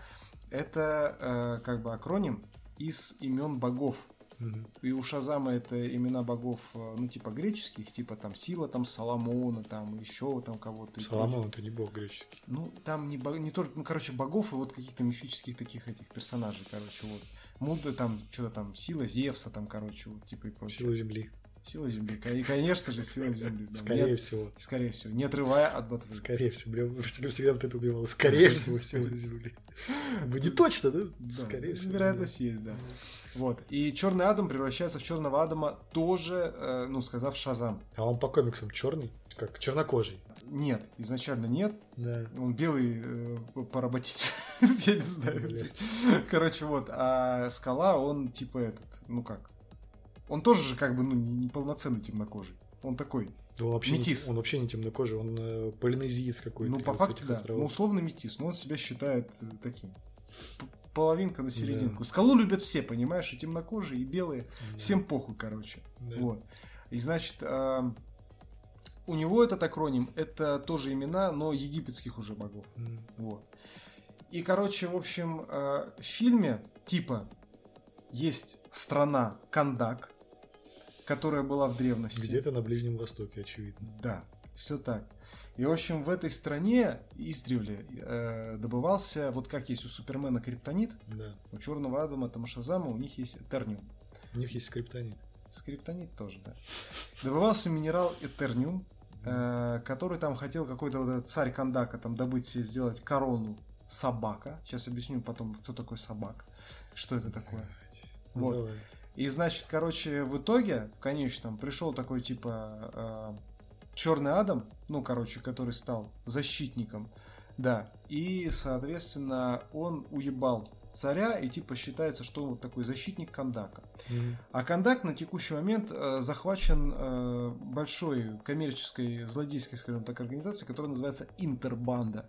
это э, как бы акроним из имен богов. Мгм. И у Шазама это имена богов, э, ну, типа греческих, типа там Сила, там Соломона, там еще там кого-то. Соломон это не бог греческий. ну, там не, бо- не только, ну, короче, богов и вот каких-то мифических таких этих персонажей, короче, вот. Муда там, что-то там, сила Зевса там, короче, вот, типа и прочее. Сила земли. Сила Земли. И, конечно же, сила Земли. да. Скорее Нет, всего. скорее всего. Не отрывая от ботвы. Скорее всего. Бля, всегда, вот это убивало. Скорее всего, сила земли. Вы не точно, да? Да, Скорее всего. вероятность есть, да. Вот. И Черный Адам превращается в Черного Адама тоже, э, ну, сказав Шазам. А он по комиксам черный? Как? Чернокожий. Нет, изначально нет. Да. Он белый э, поработитель. Я не знаю. Короче, вот. А скала, он типа этот, ну как. Он тоже же как бы, ну, не, не полноценный темнокожий. Он такой. Да вообще, не, Метис. он вообще не темнокожий, он э, полинезиец какой-то. ну, по факту, да. островов. Ну, условно метис. Но он себя считает э, таким. Половинка на серединку. Да. Скалу любят все, понимаешь? И темнокожие, и белые. Да. Всем похуй, короче. Да. Вот. И значит, а, у него этот акроним, это тоже имена, но египетских уже богов. М. Вот. И, короче, в общем, э, в фильме типа есть страна Кандак, которая была в древности. Где-то на Ближнем Востоке, очевидно. Да, все так. И, в общем, в этой стране издревле э, добывался, вот как есть у Супермена криптонит, Да. у Черного Адама, там Шазама, у них есть этерниум. У них есть скриптонит. Скриптонит тоже, да. Добывался минерал этерниум, э, который там хотел какой-то вот этот царь Кандака там добыть себе, сделать корону собака. Сейчас объясню потом, кто такой собак, что это такое. Ну, Вот. давай. И значит, короче, в итоге, в конечном, пришел такой типа Черный Адам, ну, короче, который стал защитником, да, и, соответственно, он уебал царя, и типа считается, что он вот такой защитник Кандака. Мгм. А Кандак на текущий момент э, захвачен э, большой коммерческой, злодейской, скажем так, организацией, которая называется Интербанда.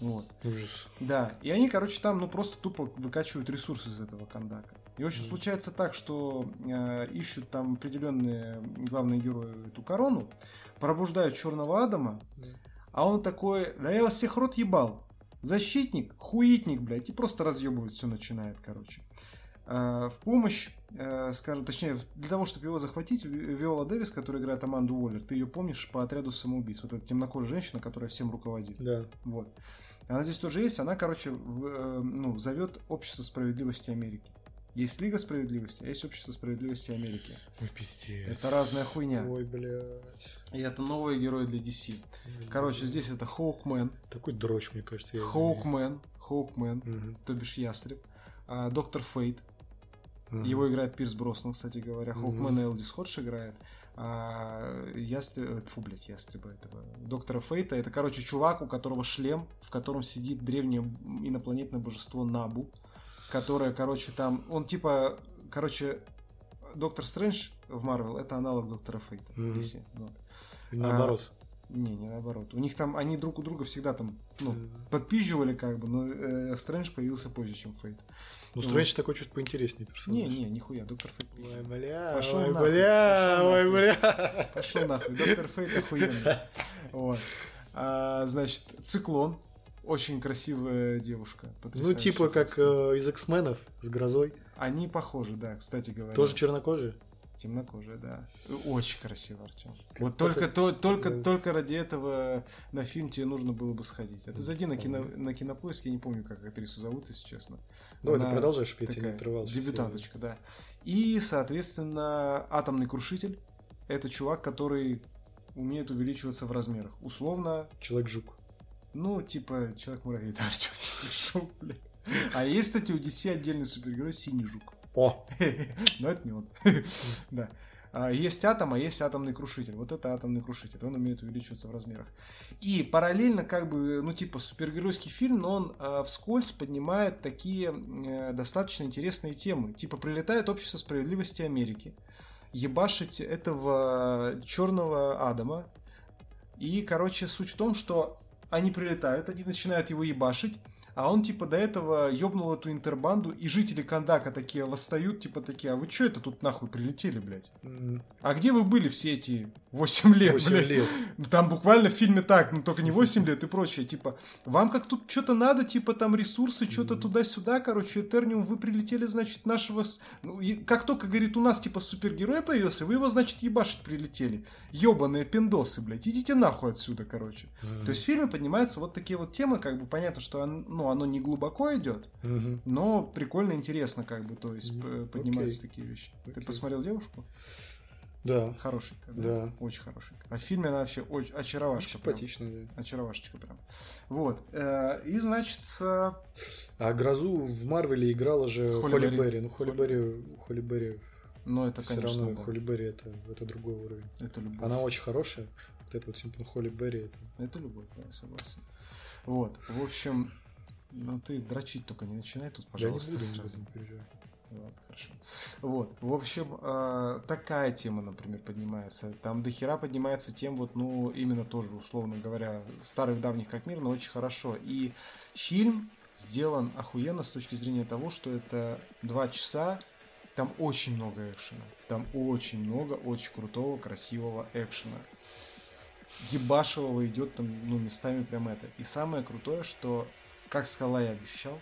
Вот. Ужас. Да, и они, короче, там, ну, просто тупо выкачивают ресурсы из этого Кандака. И, в общем, случается так, что э, ищут там определенные главные герои эту корону, пробуждают Черного Адама, Да. а он такой, да я вас всех рот ебал. Защитник, хуитник, блядь, и просто разъебывать все начинает, короче. Э, в помощь, э, скажем, точнее, для того, чтобы его захватить, Ви- Виола Дэвис, которая играет Аманду Уоллер, ты ее помнишь по отряду самоубийц, вот эта темнокожая женщина, которая всем руководит. Да. Вот. Она здесь тоже есть, она, короче, в- э, ну, зовет Общество справедливости Америки. Есть Лига Справедливости, а есть Общество Справедливости Америки. Ой, пиздец. Это разная хуйня. Ой, блядь. И это новые герои для DC. Короче, здесь это Хоукмен. Такой дрочь, мне кажется. я- Хоукмен. Хоукмен, Мгм. то бишь Ястреб. А, Доктор Фейт. Мгм. Его играет Пирс Броснан, кстати говоря. Мгм. Хоукмена Элдис Ходж играет. А Ястреб... э, Фу, блядь, Ястреба этого. Доктора Фейта. Это, короче, чувак, у которого шлем, в котором сидит древнее инопланетное божество Набу. Которое, короче, там... Он типа... Короче, Доктор Стрэндж в Марвел это аналог Доктора Фейта. Мгм. DC. Вот. И Наоборот. Не, не наоборот. У них там... Они друг у друга всегда там... Ну, Мгм. подпизживали как бы, но э, Стрэндж появился позже, чем Фейт. Ну, Стрэндж такой чуть поинтереснее персонаж. Не, не, нихуя, Доктор Фейт. Ой, бля, Пошел ой, нахуй, бля, пошел ой, нахуй. бля. Пошел нахуй, Доктор Фейт охуенный. Вот. А, значит, Циклон. Очень красивая девушка. Ну, типа как э, из X-менов с грозой. Они похожи, да, кстати говоря. Тоже чернокожие. Темнокожая, да. Очень красиво, Артем. Вот только- то, только, Да. только ради этого на фильм тебе нужно было бы сходить. А ты зайди на, кино, на кинопоиск, я не помню, как актрису зовут, если честно. Ты Она продолжай, чтобы я тебя не отрывал. Дебютанточка, да. И, соответственно, атомный крушитель. Это чувак, который умеет увеличиваться в размерах. Условно, Человек-жук. Ну, типа, человек-муравей, да, шел, бля. А есть, кстати, у DC отдельный супергерой Синий Жук. О! Но это не он. Да. А, Есть атом, а есть атомный крушитель. Вот это атомный крушитель. Он умеет увеличиваться в размерах. И параллельно, как бы, ну, типа, супергеройский фильм, но он а, вскользь поднимает такие э, достаточно интересные темы. Типа, прилетает общество справедливости Америки. Ебашить этого черного Адама. И, короче, суть в том, что они прилетают, они начинают его ебашить, а он, типа, до этого ёбнул эту интербанду, и жители Кандака такие восстают, типа, такие, а вы чё это тут нахуй прилетели, блядь? А где вы были все эти 8 лет, восемь блядь? лет. Ну, Там буквально в фильме так, ну только не 8 лет и прочее. Типа, вам как тут что-то надо, типа там ресурсы, что-то туда-сюда, короче, Этерниум, вы прилетели, значит, нашего... ну, и как только, говорит, у нас, типа, супергерой появился, вы его, значит, ебашить прилетели. Ёбаные пиндосы, блядь, идите нахуй отсюда, короче. То есть в фильме поднимаются вот такие вот темы, как бы понятно, что он- ну, оно не глубоко идет, но прикольно, интересно, как бы, то есть п- поднимаются такие вещи. Ты посмотрел девушку? Да. Хорошенькая, да? Да. Очень хорошенькая. А в фильме она вообще очень очаровашка. прям. Симпатично, да. Очаровашечка прям. Вот. Э, И, значит, э, А Грозу в Марвеле играла же Холли Холли, Берри. Берри. Ну, Холли Берри, Холли Берри ну это, все конечно, равно да. Холли Берри это, это другой уровень. Это любовь. Она очень хорошая. Вот это вот Симпл Холли Берри это. Это любовь, да, я согласен. Вот. В общем, ну ты дрочить только не начинай тут, Я не пожалуйста, буду, сразу. не переживай. Ладно, хорошо. Вот, в общем, э, такая тема, например, поднимается. Там до хера поднимается тем, вот, ну, именно тоже, условно говоря, старых давних как мир, но очень хорошо. И фильм сделан охуенно с точки зрения того, что это два часа, там очень много экшена. Там очень много очень крутого, красивого экшена. Ебашевого идет там, ну, местами прям это. И самое крутое, что, как Скала и обещал,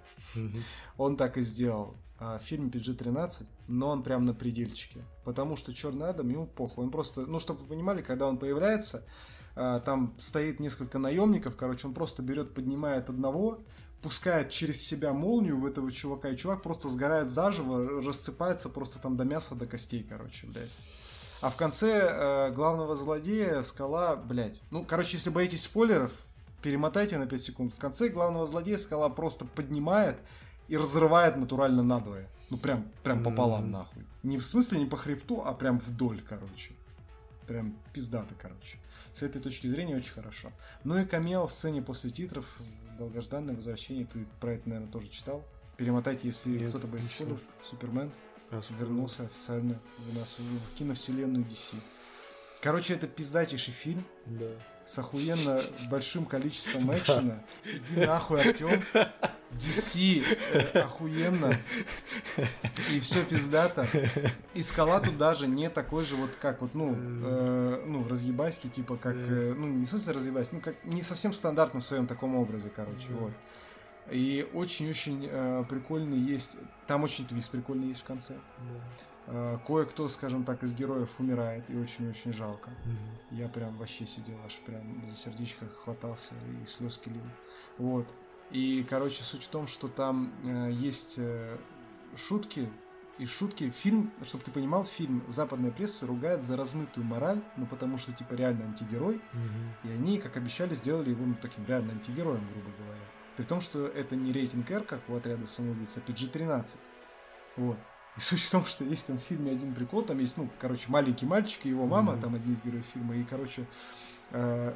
он так и сделал. А, Фильм PG-13, но он прям на предельчике. Потому что Черный Адам ему похуй. Он просто, ну, чтобы вы понимали, когда он появляется, а, там стоит несколько наемников, короче, он просто берет, поднимает одного, пускает через себя молнию в этого чувака, и чувак просто сгорает заживо, рассыпается просто там до мяса, до костей, короче, блядь. А в конце э, главного злодея скала, блядь. Ну, короче, если боитесь спойлеров, перемотайте на 5 секунд. В конце главного злодея скала просто поднимает и разрывает натурально надвое. Ну, прям, прям пополам, Мгм. нахуй. Не в смысле не по хребту, а прям вдоль, короче. Прям пиздато, короче. С этой точки зрения очень хорошо. Ну и камео в сцене после титров, долгожданное возвращение, ты про это, наверное, тоже читал. Перемотайте, если кто-то боится. Супермен А, супер. вернулся официально у нас в киновселенную DC. Короче, это пиздатейший фильм Да. с охуенно большим количеством экшена. Иди нахуй, Артем. DC э, охуенно. И все пиздато. И скала тут даже не такой же вот как вот, ну, э, ну, разъебайский, типа как, э, ну, не в смысле разъебайский, ну, как не совсем стандартно в своем таком образе, короче, вот. И очень-очень э, прикольный есть, там очень твист прикольный есть в конце. Э, кое-кто, скажем так, из героев умирает, и очень-очень жалко. Мгм. Я прям вообще сидел, аж прям за сердечко хватался и слезки лил. Вот. И, короче, суть в том, что там э, есть э, шутки И шутки, фильм, чтобы ты понимал, фильм западная пресса ругает за размытую мораль, ну потому что типа реально антигерой, Мгм. и они, как обещали, сделали его ну, таким реально антигероем, грубо говоря. При том, что это не рейтинг R, как у отряда самоубийц, а PG-13. Вот. И суть в том, что есть там в фильме один прикол, там есть, ну, короче, маленький мальчик и его мама, Мгм. там одни из героев фильма, и, короче, э,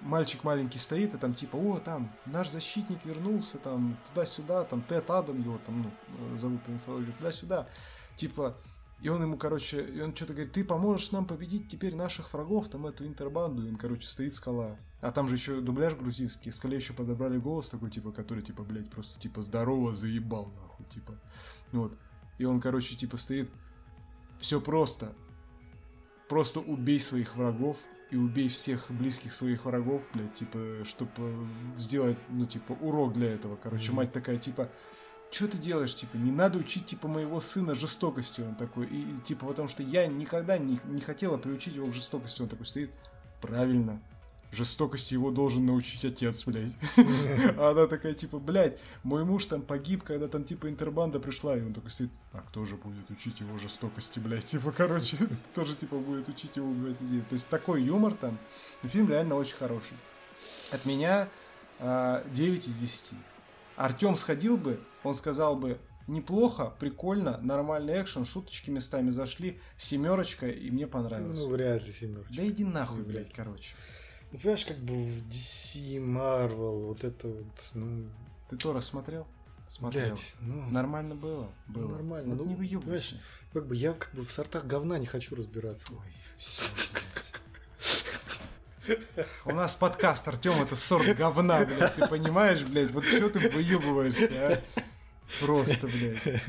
мальчик маленький стоит, и там типа, о, там, наш защитник вернулся, там, туда-сюда, там, Тед Адам его там, ну, э, зовут по мифологии, туда-сюда, типа, и он ему, короче, и он что-то говорит, ты поможешь нам победить теперь наших врагов, там, эту интербанду, и он, короче, стоит скала. А там же еще дубляж грузинский, скале еще подобрали голос такой, типа, который, типа, блядь, просто, типа, здорово, заебал, нахуй, типа, вот. И он, короче, типа, стоит, все просто, просто убей своих врагов, и убей всех близких своих врагов, блядь, типа, чтобы сделать, ну, типа, урок для этого. Короче, Мгм. мать такая, типа, что ты делаешь, типа, не надо учить, типа, моего сына жестокости, он такой, и, и, типа, потому что я никогда не, не хотела приучить его к жестокости, он такой стоит, правильно, жестокости его должен научить отец, блядь. А она такая, типа, блядь, мой муж там погиб, когда там, типа, интербанда пришла, и он такой стоит, а кто же будет учить его жестокости, блядь, типа, короче, тоже, типа, будет учить его людей. То есть такой юмор там, фильм реально очень хороший. От меня а, 9 из 10. Артем сходил бы, он сказал бы, неплохо, прикольно, нормальный экшен, шуточки местами зашли, семерочка, и мне понравилось. Ну, вряд ли семерочка. да иди нахуй, Ну, блядь, короче. Ну, понимаешь, как бы DC, Marvel, вот это вот, ну, Ты Тора смотрел? Смотрел. блядь, ну, Нормально было? Было. Нормально, Вот ну, не выебывайся. как бы я как бы в сортах говна не хочу разбираться. Ой, блядь. У нас подкаст, Артем, это сорт говна, блядь. Ты понимаешь, блядь? Вот что ты выебываешься, а? Просто, блядь.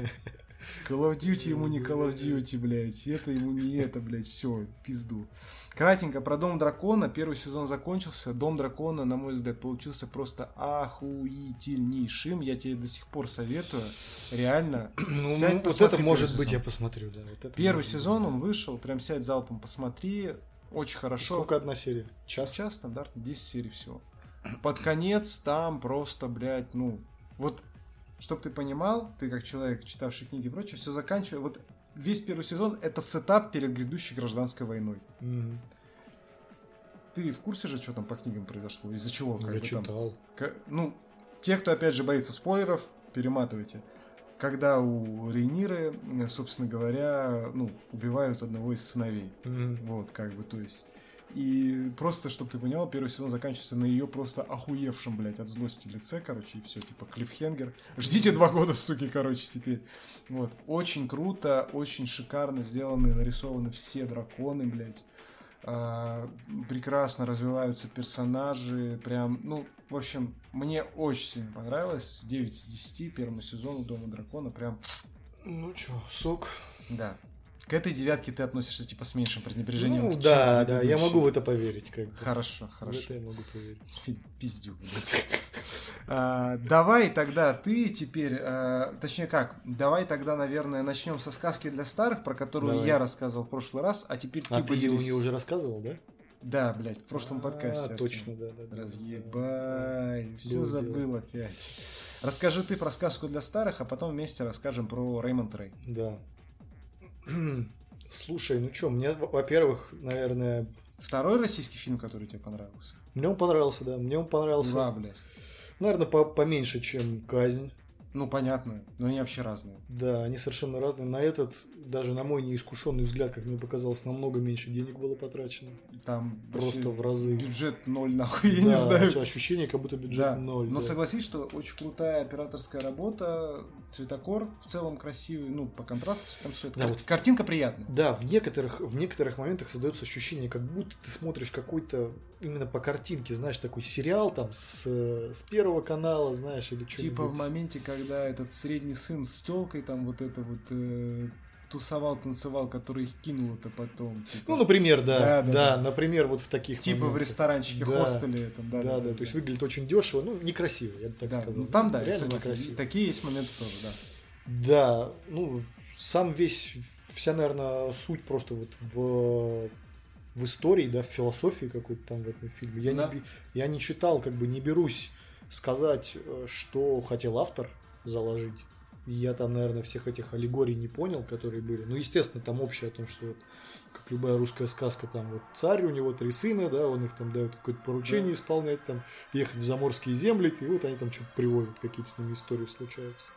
Call of Duty ему не Call of Duty, блядь. Это ему не это, блядь. Все, пизду. Кратенько про Дом Дракона. Первый сезон закончился. Дом Дракона, на мой взгляд, получился просто охуительнейшим. Я тебе до сих пор советую. Реально. Ну, Сядь, вот посмотри это может быть сезон. я посмотрю, да. вот это Первый быть, сезон да. он вышел. Прям сядь залпом, посмотри. Очень хорошо. Сколько одна серия? Час? Сейчас стандартно 10 серий всего. Под конец там просто, блядь, ну, вот, чтоб ты понимал, ты как человек, читавший книги и прочее, все заканчивая, вот весь первый сезон это сетап перед грядущей гражданской войной. Мгм. Ты в курсе же, что там по книгам произошло? Из-за чего? Ну, как Я бы там? читал. К- ну, те, кто, опять же, боится спойлеров, перематывайте. Когда у Рейниры, собственно говоря, ну, убивают одного из сыновей. Мгм. Вот, как бы, то есть. И просто, чтобы ты понял, первый сезон заканчивается на ее просто охуевшем, блядь, от злости лице, короче, и все, типа, клиффхенгер. Ждите два года, суки, короче, теперь. Вот. Очень круто, очень шикарно сделаны, нарисованы все драконы, блядь. А, прекрасно развиваются персонажи, прям, ну, в общем, мне очень сильно понравилось. 9 из 10 первому сезону Дома Дракона, прям, Ну чё, сок. да. К этой девятке ты относишься, типа, с меньшим пренебрежением. Ну да, да, я могу в это поверить. Как бы. Хорошо, В хорошо. это я могу поверить. Пи- Пиздюк. А, Давай тогда ты теперь, а, точнее как, давай тогда, наверное, начнем со сказки для старых, про которую Давай. я рассказывал в прошлый раз, а теперь А ты ты ее поделись. мне уже рассказывал, да? Да, блядь, в прошлом А, подкасте. Артем. точно, да, да, да. Разъебай, все забыл опять. Расскажи ты про сказку для старых, а потом вместе расскажем про Реймонд Рэй. Да. Слушай, ну чё, мне, во- во-первых, наверное, Второй российский фильм, который тебе понравился? мне он понравился, да, мне он понравился, Ура, блядь. наверное, по- поменьше, чем «Казнь». Ну, понятно, но они вообще разные. Да, они совершенно разные. На этот, даже на мой неискушенный взгляд, как мне показалось, намного меньше денег было потрачено. Там Просто в разы. бюджет ноль, нахуй, я Да, не знаю. Ощущение, как будто бюджет Да, ноль. но да. согласись, что очень крутая операторская работа, цветокор в целом красивый, ну, по контрасту там все это. Да, Кар- вот. Картинка приятная. Да, в некоторых, в некоторых моментах создается ощущение, как будто ты смотришь какой-то именно по картинке, знаешь, такой сериал там с, э, с первого канала, знаешь, или что Типа в моменте, когда этот средний сын с телкой там вот это вот э, тусовал, танцевал, который их кинул это потом. Типа, Ну, например, да, Да, да, да, да. например, вот в таких типа в моментах. ресторанчике, Да. хостеле. Там, да, Да, да, то есть выглядит очень дешево, ну, некрасиво, я бы так да, сказал. ну, там да, я реально согласен. некрасиво. И Такие есть моменты тоже, да. Да, ну, сам весь, вся, наверное, суть просто вот в, в истории, да, в философии какой-то там в этом фильме. Я, Да. не, я не читал, как бы не берусь сказать, э, что хотел автор заложить. я там, наверное, всех этих аллегорий не понял, которые были. Ну, естественно, там общее о том, что вот, как любая русская сказка, там вот царь, у него три сына, да, он их там дает какое-то поручение Да. исполнять, там, ехать в заморские земли, и вот они там что-то приводят, какие-то с ними истории случаются.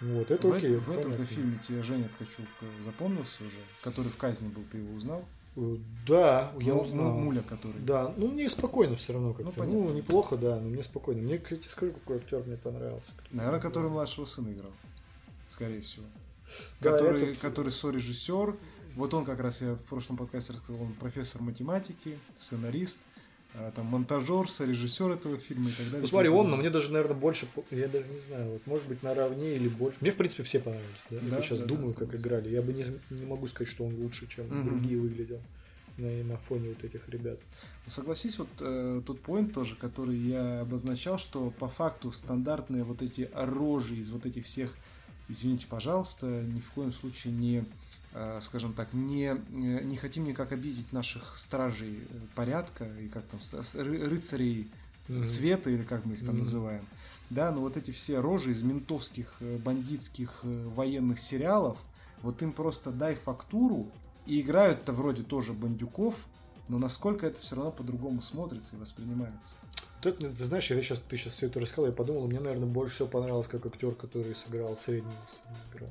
Вот, это в, окей. в этом-то фильме тебе Женя Ткачук запомнился уже, который в казни был, ты его узнал? Да, я Му- узнал. му- Муля, который. Да, ну мне спокойно все равно как-то. Ну, понятно. неплохо, да, но мне спокойно. Мне, кстати, скажу, какой актер мне понравился. Наверное, который младшего сына играл. Скорее всего. Да, который, этот- который сорежиссер. Вот он как раз, я в прошлом подкасте рассказал, он профессор математики, сценарист, там монтажер, сорежиссер этого фильма и так далее. Ну смотри, он, но мне даже, наверное, больше, я даже не знаю, вот, может быть, наравне или больше. Мне, в принципе, все понравились. Да? Да, я сейчас да, думаю, да, как играли. Я бы не, не могу сказать, что он лучше, чем Мгм. другие выглядел на, на фоне вот этих ребят. Ну, Согласись, вот э, тот поинт тоже, который я обозначал, что по факту стандартные вот эти рожи из вот этих всех, извините, пожалуйста, ни в коем случае не, скажем так, не, э, не хотим никак обидеть наших стражей э, порядка и как там, рыцарей Мгм. света или как мы их там Мгм. называем. Да, но вот эти все рожи из ментовских, э, бандитских, э, военных сериалов, вот им просто дай фактуру, и играют-то вроде тоже бандюков, но насколько это все равно по-другому смотрится и воспринимается. Это, ты знаешь, я сейчас, ты сейчас все это рассказал, я подумал, мне, наверное, больше всего понравилось, как актер, который сыграл среднего сына, играл.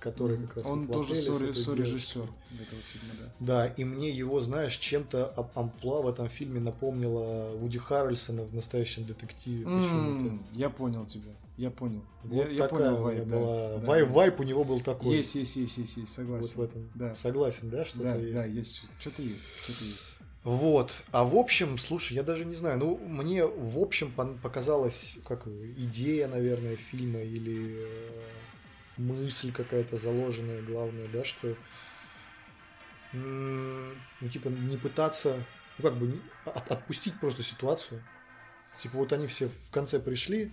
Который как раз Он вот тоже «Отеле» сорежиссер этого фильма, да. Да, и мне его, знаешь, чем-то ам- амплуа в этом фильме напомнило Вуди Харрельсона в настоящем детективе. почему-то. М, Я понял тебя, я понял. Вот я, я понял меня да, была. да. Вайб, вайб у него был такой. Есть, есть, есть, есть, есть, согласен. Вот в этом. Да. Согласен, да, что Да, да, есть, что-то есть, что-то есть. Вот. А в общем, слушай, я даже не знаю. Ну, мне в общем показалась как идея, наверное, фильма или э, мысль какая-то заложенная, главное, да, что ну, типа, не пытаться, ну, как бы, не- от- отпустить просто ситуацию. Типа, вот они все в конце пришли,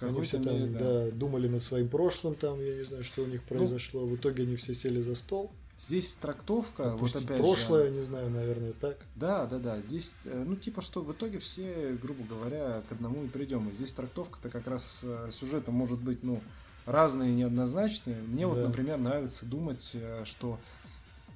они все там, мере, да, думали над своим прошлым, там, я не знаю, что у них произошло. в итоге они все сели за стол. Здесь трактовка, вот Отпустить опять прошлое, же, не знаю, наверное, так. Да, да, да. Здесь, э, ну, типа, что в итоге все, грубо говоря, к одному и придем. И здесь трактовка-то как раз э, сюжета может быть, ну, разные и неоднозначные. Мне вот, Да. например, нравится думать, э, что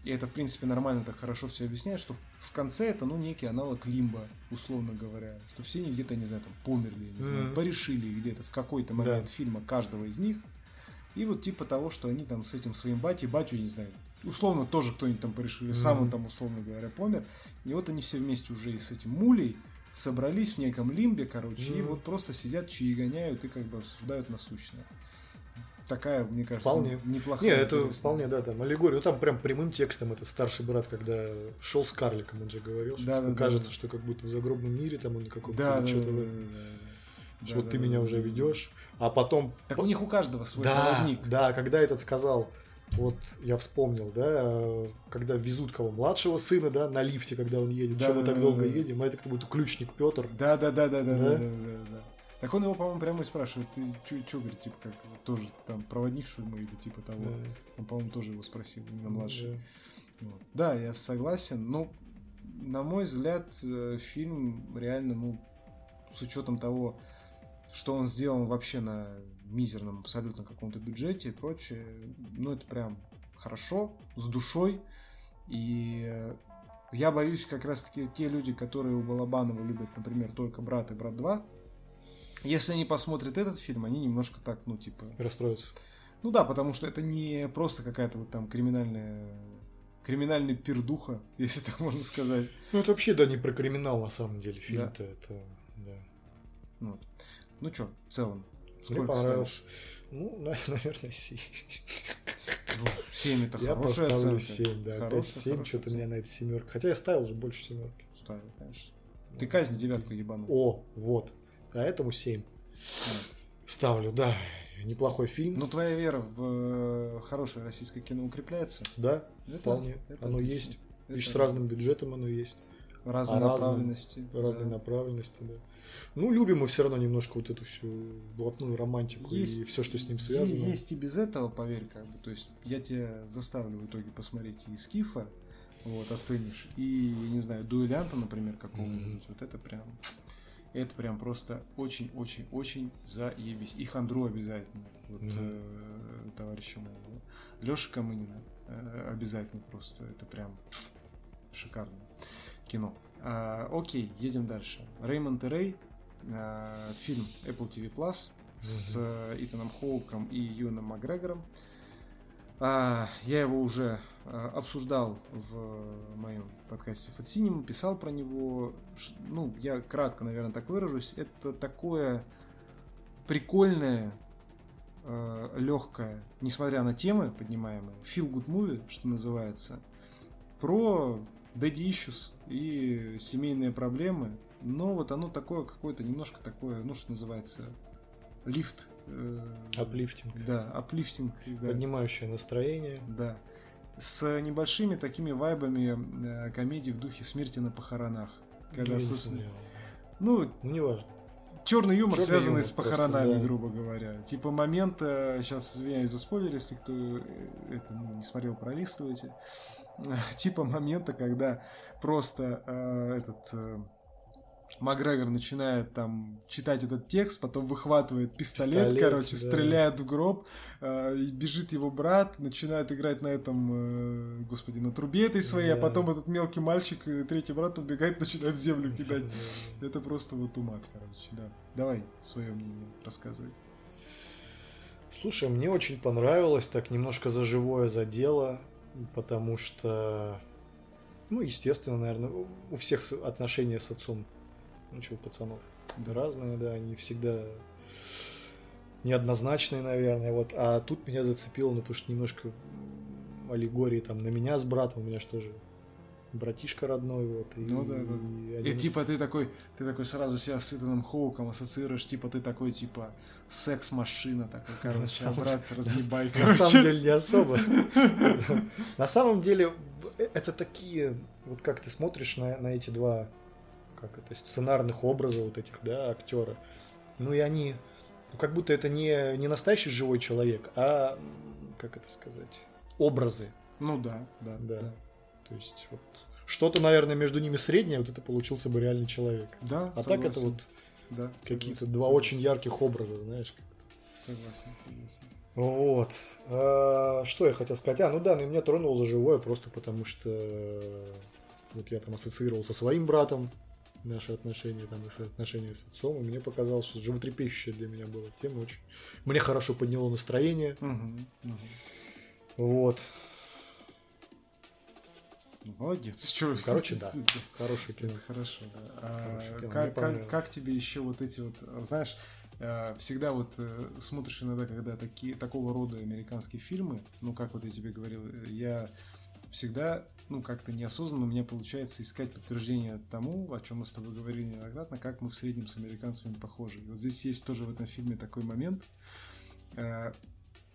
и это, в принципе, нормально так хорошо все объясняет, что в конце это, ну, некий аналог лимба, условно говоря. Что все они где-то, не знаю, там, померли, не знаю, Мгм. порешили где-то в какой-то Да. момент фильма каждого из них. И вот типа того, что они там с этим своим батей, батю, не знаю, условно тоже кто-нибудь там порешили, сам он там, условно говоря, помер. И вот они все вместе уже и с этим мулей собрались в неком лимбе, короче, и Мгм. вот просто сидят, чаи гоняют и как бы обсуждают насущное. Такая, мне кажется, Вполне. неплохая. Не, это интересная. вполне, да, там аллегория. Ну, там прям прямым текстом этот старший брат, когда шел с карликом, он же говорил, что Да, да, кажется, да. что как будто в загробном мире там он каком-то Да, что-то да, да, да, да. что Да, вот да, ты да, меня да, уже ведешь, а потом... Так у них у каждого свой да, проводник. да, когда этот сказал, вот я вспомнил, да, когда везут кого младшего сына, да, на лифте, когда он едет, Да, мы да, так да, долго да, да. едем, а это как будто ключник Петр. Да, да, да, да, да, Да? да, да, да, да. Так он его, по-моему, прямо и спрашивает, ты что, говорит, типа, как тоже там проводник, что ли, мы, или типа того. Он, по-моему, тоже его спросил, именно младший. Вот. Да, я согласен. Ну, на мой взгляд, э, фильм реально, ну, с учетом того, что он сделан вообще на мизерном абсолютно каком-то бюджете и прочее, ну, это прям хорошо, с душой. И я боюсь, как раз-таки те люди, которые у Балабанова любят, например, только «Брат» и «Брат 2», если они посмотрят этот фильм, они немножко так, ну, типа, Расстроится. ну да, потому что это не просто какая-то вот там криминальная криминальный пердуха, если так можно сказать. Ну, это вообще, да, не про криминал, на самом деле, фильм-то, это, да. Ну, вот. ну что, в целом, Мне сколько понравился. Ну, на- наверное, 7. ставишь? Ну, 7 это Я хорошая поставлю оценка. 7, да. Хорошая, 5-7, хорошая что-то оценка. меня на этой семерка. Хотя я ставил уже больше семерки. Ставил, конечно. Ты казнь девятку ебанул. О, вот. А этому 7. Ставлю, да. Неплохой фильм. Ну, твоя вера в э, хорошее российское кино укрепляется? да, Это- вполне. это оно отлично. есть. Это И с разным бюджетом оно есть. Разной а направленности. Разной да. направленности, да. Ну, любим мы все равно немножко вот эту всю блатную романтику и Есть- все, что с ним связано. Есть и без этого, поверь, как бы. То есть я тебя заставлю в итоге посмотреть и Скифа, вот, оценишь, и, не знаю, дуэлянта, например, какого-нибудь. Вот это прям Это прям просто очень-очень-очень заебись. И Хандру обязательно. Вот Мгм. э, товарища моего. Леша Камынина э, обязательно просто. Это прям шикарное кино. А, окей, едем дальше. Реймонд и Рэй. а, фильм Apple TV Plus с э, Итаном Хоуком и Юном Макгрегором. А, я его уже а, обсуждал в моем подкасте Cinema, писал про него. Ну, я кратко, наверное, так выражусь. Это такое прикольное, легкое, несмотря на темы поднимаемые, feel good movie, что называется, про daddy issues и семейные проблемы. Но вот оно такое какое-то немножко такое, ну что называется, лифт. э, Аплифтинг. Да, аплифтинг. Да. Поднимающее настроение. Да. С небольшими такими вайбами э, комедии в духе смерти на похоронах. Когда, Я не собственно, смотрел. ну, Ну, не важно. черный юмор, Чёрный связанный юмор с просто, похоронами, да. грубо говоря. Типа момент, сейчас извиняюсь за спойлер, если кто э, это ну, не смотрел, пролистывайте. Типа момента, когда просто э, этот э, Макгрегор начинает там читать этот текст, потом выхватывает пистолет, Пистолет, короче, да. стреляет в гроб, э, и бежит его брат, начинает играть на этом, э, господи, на трубе этой своей, а Да. потом этот мелкий мальчик, третий брат подбегает, начинает землю кидать. Да. Это просто вот умат, короче, да. Давай свое мнение рассказывай. Слушай, мне очень понравилось, так немножко за живое задело, потому что, ну, естественно, наверное, у всех отношения с отцом, ну, у пацанов, Да. разные, да, они всегда неоднозначные, наверное, вот, а тут меня зацепило, ну, потому что немножко аллегории там на меня с братом, у меня что же, братишка родной, вот, и, Ну да, да. и И они- типа ты такой, ты такой сразу себя с Итаном Хоуком ассоциируешь, типа ты такой, типа, секс-машина такой, короче, а самом- брат разъебай, На самом деле не особо. На самом деле это такие, вот как ты смотришь на, на эти два, как это, сценарных образа вот этих, да, актера. Ну и они, ну, как будто это не, не настоящий живой человек, а, как это сказать, образы. Ну да, да, Да. да. То есть вот что-то, наверное, между ними среднее, вот это получился бы реальный человек. Да, А так это согласен. вот да, какие-то два согласен, очень ярких образа, знаешь. Согласен, согласен. Вот. А, что я хотел сказать? А, ну да, ну, меня тронуло за живое просто потому, что вот я там ассоциировал со своим братом наши отношения, там, отношения с отцом, и мне показалось, что животрепещущая для меня была тема очень. Мне хорошо подняло настроение. Мгм, мгм. Вот. Ну, Молодец. Короче, да. Хорошее кино. Это хорошо, да. А Хорошее кино, мне как, как, понравилось. как тебе еще вот эти вот, знаешь, э, всегда вот э, смотришь иногда, когда такие, такого рода американские фильмы, ну, как вот я тебе говорил, э, я всегда, ну, как-то неосознанно у меня получается искать подтверждение тому, о чем мы с тобой говорили неоднократно, как мы в среднем с американцами похожи. Вот здесь есть тоже в этом фильме такой момент,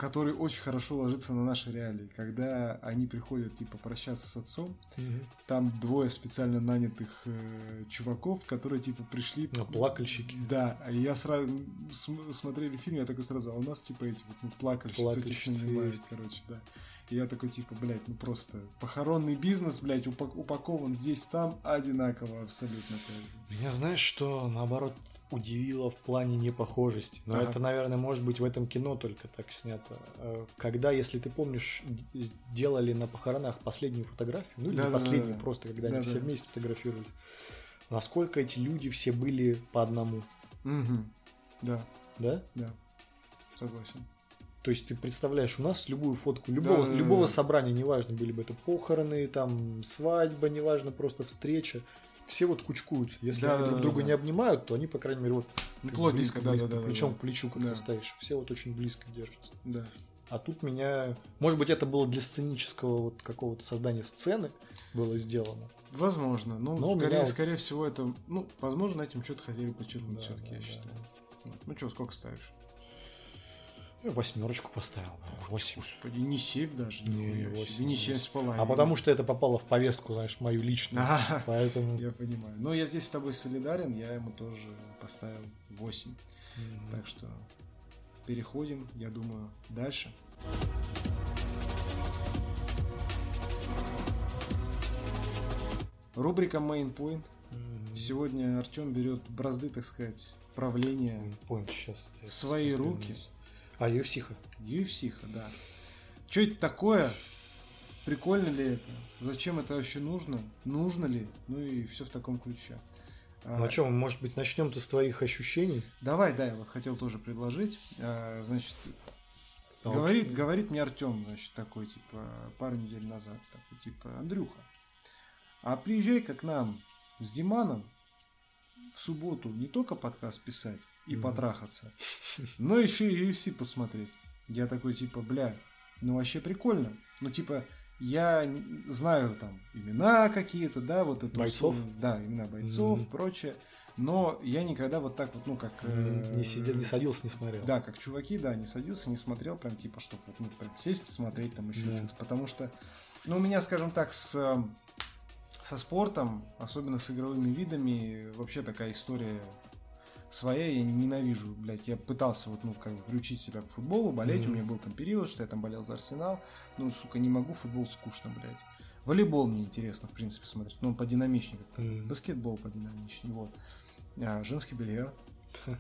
который очень хорошо ложится на наши реалии, когда они приходят, типа, прощаться с отцом, Мгм. там двое специально нанятых э, чуваков, которые типа пришли. Ну, плакальщики. Да, а я сразу см- смотрели фильм, я такой сразу, а у нас типа эти вот ну, плакальщицы, этих Плакальщицы нанимают, есть. короче, да. И я такой типа, блядь, ну просто похоронный бизнес, блядь, упак- упакован здесь там одинаково абсолютно. Меня знаешь, что наоборот удивило в плане непохожести. Но Ага. это, наверное, может быть в этом кино только так снято. Э, Когда, если ты помнишь, д- сделали на похоронах последнюю фотографию, ну или Да-да-да-да. последнюю, просто когда они Да-да. все вместе фотографировались, насколько эти люди все были по одному, Мгм. Да, да? да, согласен. То есть ты представляешь, у нас любую фотку любого, Да-да-да-да. любого собрания, неважно, были бы это похороны, там свадьба, неважно, просто встреча, все вот кучкуются. Если они друг Да-да-да-да. друга не обнимают, то они, по крайней мере, вот Ну, ты плотненько, близко, да, близко, да, да, плечом да. к плечу как-то Да. стоишь. Все вот очень близко держатся. Да. А тут меня... Может быть, это было для сценического вот какого-то создания сцены было сделано. Возможно. Но у скорее, меня скорее всего, это. Ну, возможно, этим что-то хотели подчеркнуть Да, все-таки, да, я да. считаю. Вот. Ну что, сколько ставишь? Я восьмерочку поставил. Восемь. Господи, не 7 даже. Не, восемь, не 7 с половиной. А потому что это попало в повестку, знаешь, мою личную. Ага, Поэтому... я понимаю. Но я здесь с тобой солидарен, я ему тоже поставил 8. Мгм. Так что переходим, я думаю, дальше. Рубрика Main Point. Мгм. Сегодня Артем берет бразды, так сказать, правления Понял, сейчас. в свои руки. вниз. А, UFC-ха. UFC, да. Что это такое? Прикольно ли это? Зачем это вообще нужно? Нужно ли? Ну и все в таком ключе. А, Ну, о чем, может быть, начнем-то с твоих ощущений? Давай, да, я вот хотел тоже предложить. А, Значит, А говорит, говорит мне Артем, значит, такой, типа, пару недель назад, такой, типа, Андрюха, а приезжай-ка к нам с Диманом в субботу не только подкаст писать и потрахаться, но еще и UFC посмотреть. Я такой, типа, бля, ну вообще прикольно. Ну, типа, я знаю там имена какие-то, да, вот это Бойцов? условно- да, имена бойцов, прочее. Но я никогда вот так вот, ну, как... М, э, Не сидел, не садился, не смотрел. да, как чуваки, да, не садился, не смотрел, прям типа, чтобы вот, ну, прям сесть, посмотреть там еще что-то. Потому что, ну, у меня, скажем так, с, э, со спортом, особенно с игровыми видами, вообще такая история своя, я ненавижу, блядь, я пытался вот, ну, как бы приучить себя к футболу, болеть, Мгм. у меня был там период, что я там болел за Арсенал, ну, сука, не могу, футбол скучно, блядь. Волейбол мне интересно, в принципе, смотреть, ну, он подинамичнее как-то. М. Баскетбол подинамичнее, вот. А, женский бильярд.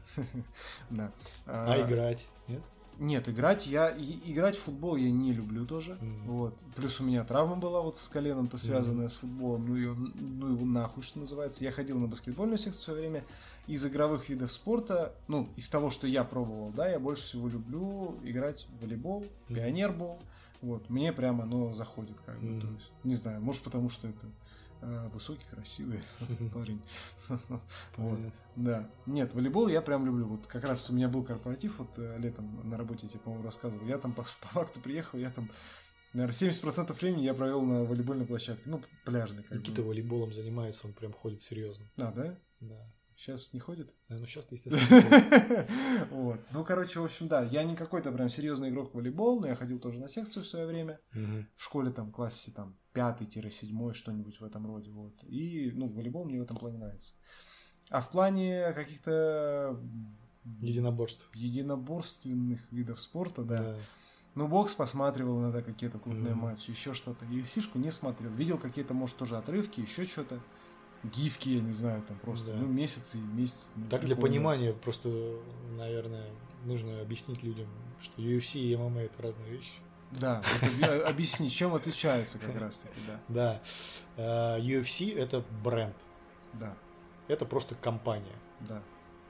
Да. А играть? Нет? Нет, играть я играть в футбол я не люблю тоже. Мгм. Вот. Плюс у меня травма была вот с коленом-то связанная с футболом. Ну его, ну его нахуй, что называется. Я ходил на баскетбольную секцию в свое время. Из игровых видов спорта, ну, из того, что я пробовал, да, я больше всего люблю играть в волейбол, пионербол. Вот. Мне прямо оно заходит, как бы. Мгм. То есть, не знаю, может потому что это э, высокий, красивый парень. Вот. Да. Нет, волейбол я прям люблю. Вот как раз у меня был корпоратив вот э, летом на работе, я тебе, по-моему, рассказывал. Я там по, факту приехал, я там, наверное, 70% времени я провел на волейбольной площадке. Ну, пляжной. Никита бы. волейболом занимается, он прям ходит серьезно. А, да? Да. Сейчас не ходит? Ну, сейчас естественно, Вот. Ну, короче, в общем, да, я не какой-то прям серьезный игрок в волейбол, но я ходил тоже на секцию в свое время. Мгм. В школе там, классе там, пятый-седьмой, что-нибудь в этом роде. Вот. И, ну, волейбол мне в этом плане нравится. А в плане каких-то Единоборств. единоборственных видов спорта, да. Да. Ну, бокс посматривал иногда какие-то крупные Мгм. матчи, еще что-то. UFC-шку не смотрел. Видел какие-то, может, тоже отрывки, еще что-то. Гифки, я не знаю, там просто, Да. ну, месяцы и месяцы. ну, Так для понимания просто, наверное, нужно объяснить людям, что UFC и ММА это разные вещи. Да, вот объ- объясни, чем отличаются как раз-таки, да. Да. Э, UFC это бренд. Да, Это просто компания. да.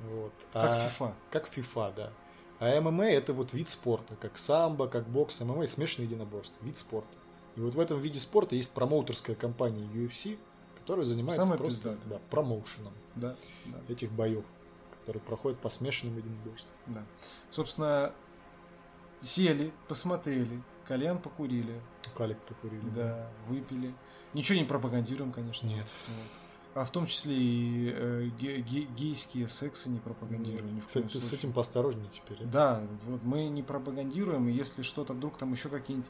Вот. Как А- FIFA. Как FIFA, да. А ММА это вот вид спорта, как самбо, как бокс, ММА смешанное единоборство, вид спорта. И вот в этом виде спорта есть промоутерская компания UFC, которая занимается Самая просто да, промоушеном Да, да, этих боев, которые проходят по смешанным единоборствам. да. Собственно, сели, посмотрели, кальян покурили, Калик покурили. да, выпили. Ничего не пропагандируем, конечно. Нет. Вот. А в том числе и э, ге- ге- гейские сексы не пропагандируем. ни в коем с случае. этим поосторожнее теперь. Да, вот мы не пропагандируем, и если что-то вдруг там еще какие-нибудь,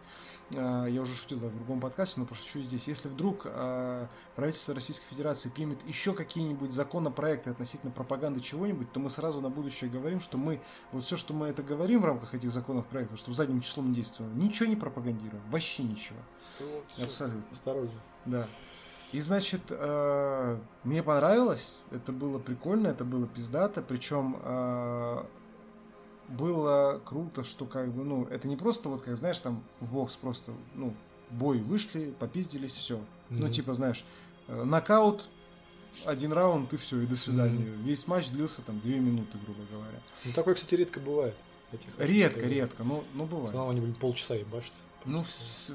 э, я уже шутил да, в другом подкасте, но пошучу здесь, если вдруг э, правительство Российской Федерации примет еще какие-нибудь законопроекты относительно пропаганды чего-нибудь, то мы сразу на будущее говорим, что мы, вот все, что мы это говорим в рамках этих законов проектов, чтобы задним числом действовало, ничего не пропагандируем, вообще ничего, Вот, всё, абсолютно. Осторожнее. Да. И значит, э, мне понравилось, это было прикольно, это было пиздато, причем э, было круто, что как бы, ну, это не просто вот, как знаешь, там в бокс просто, ну, бой вышли, попиздились, все. Ну, Мгм. типа, знаешь, э, нокаут, один раунд и все, и до свидания. Мгм. Весь матч длился там две минуты, грубо говоря. Ну, такое, кстати, редко бывает. Этих Редко, что- редко, ну, ну В бывает. основном они, блин, полчаса ебашатся. Ну,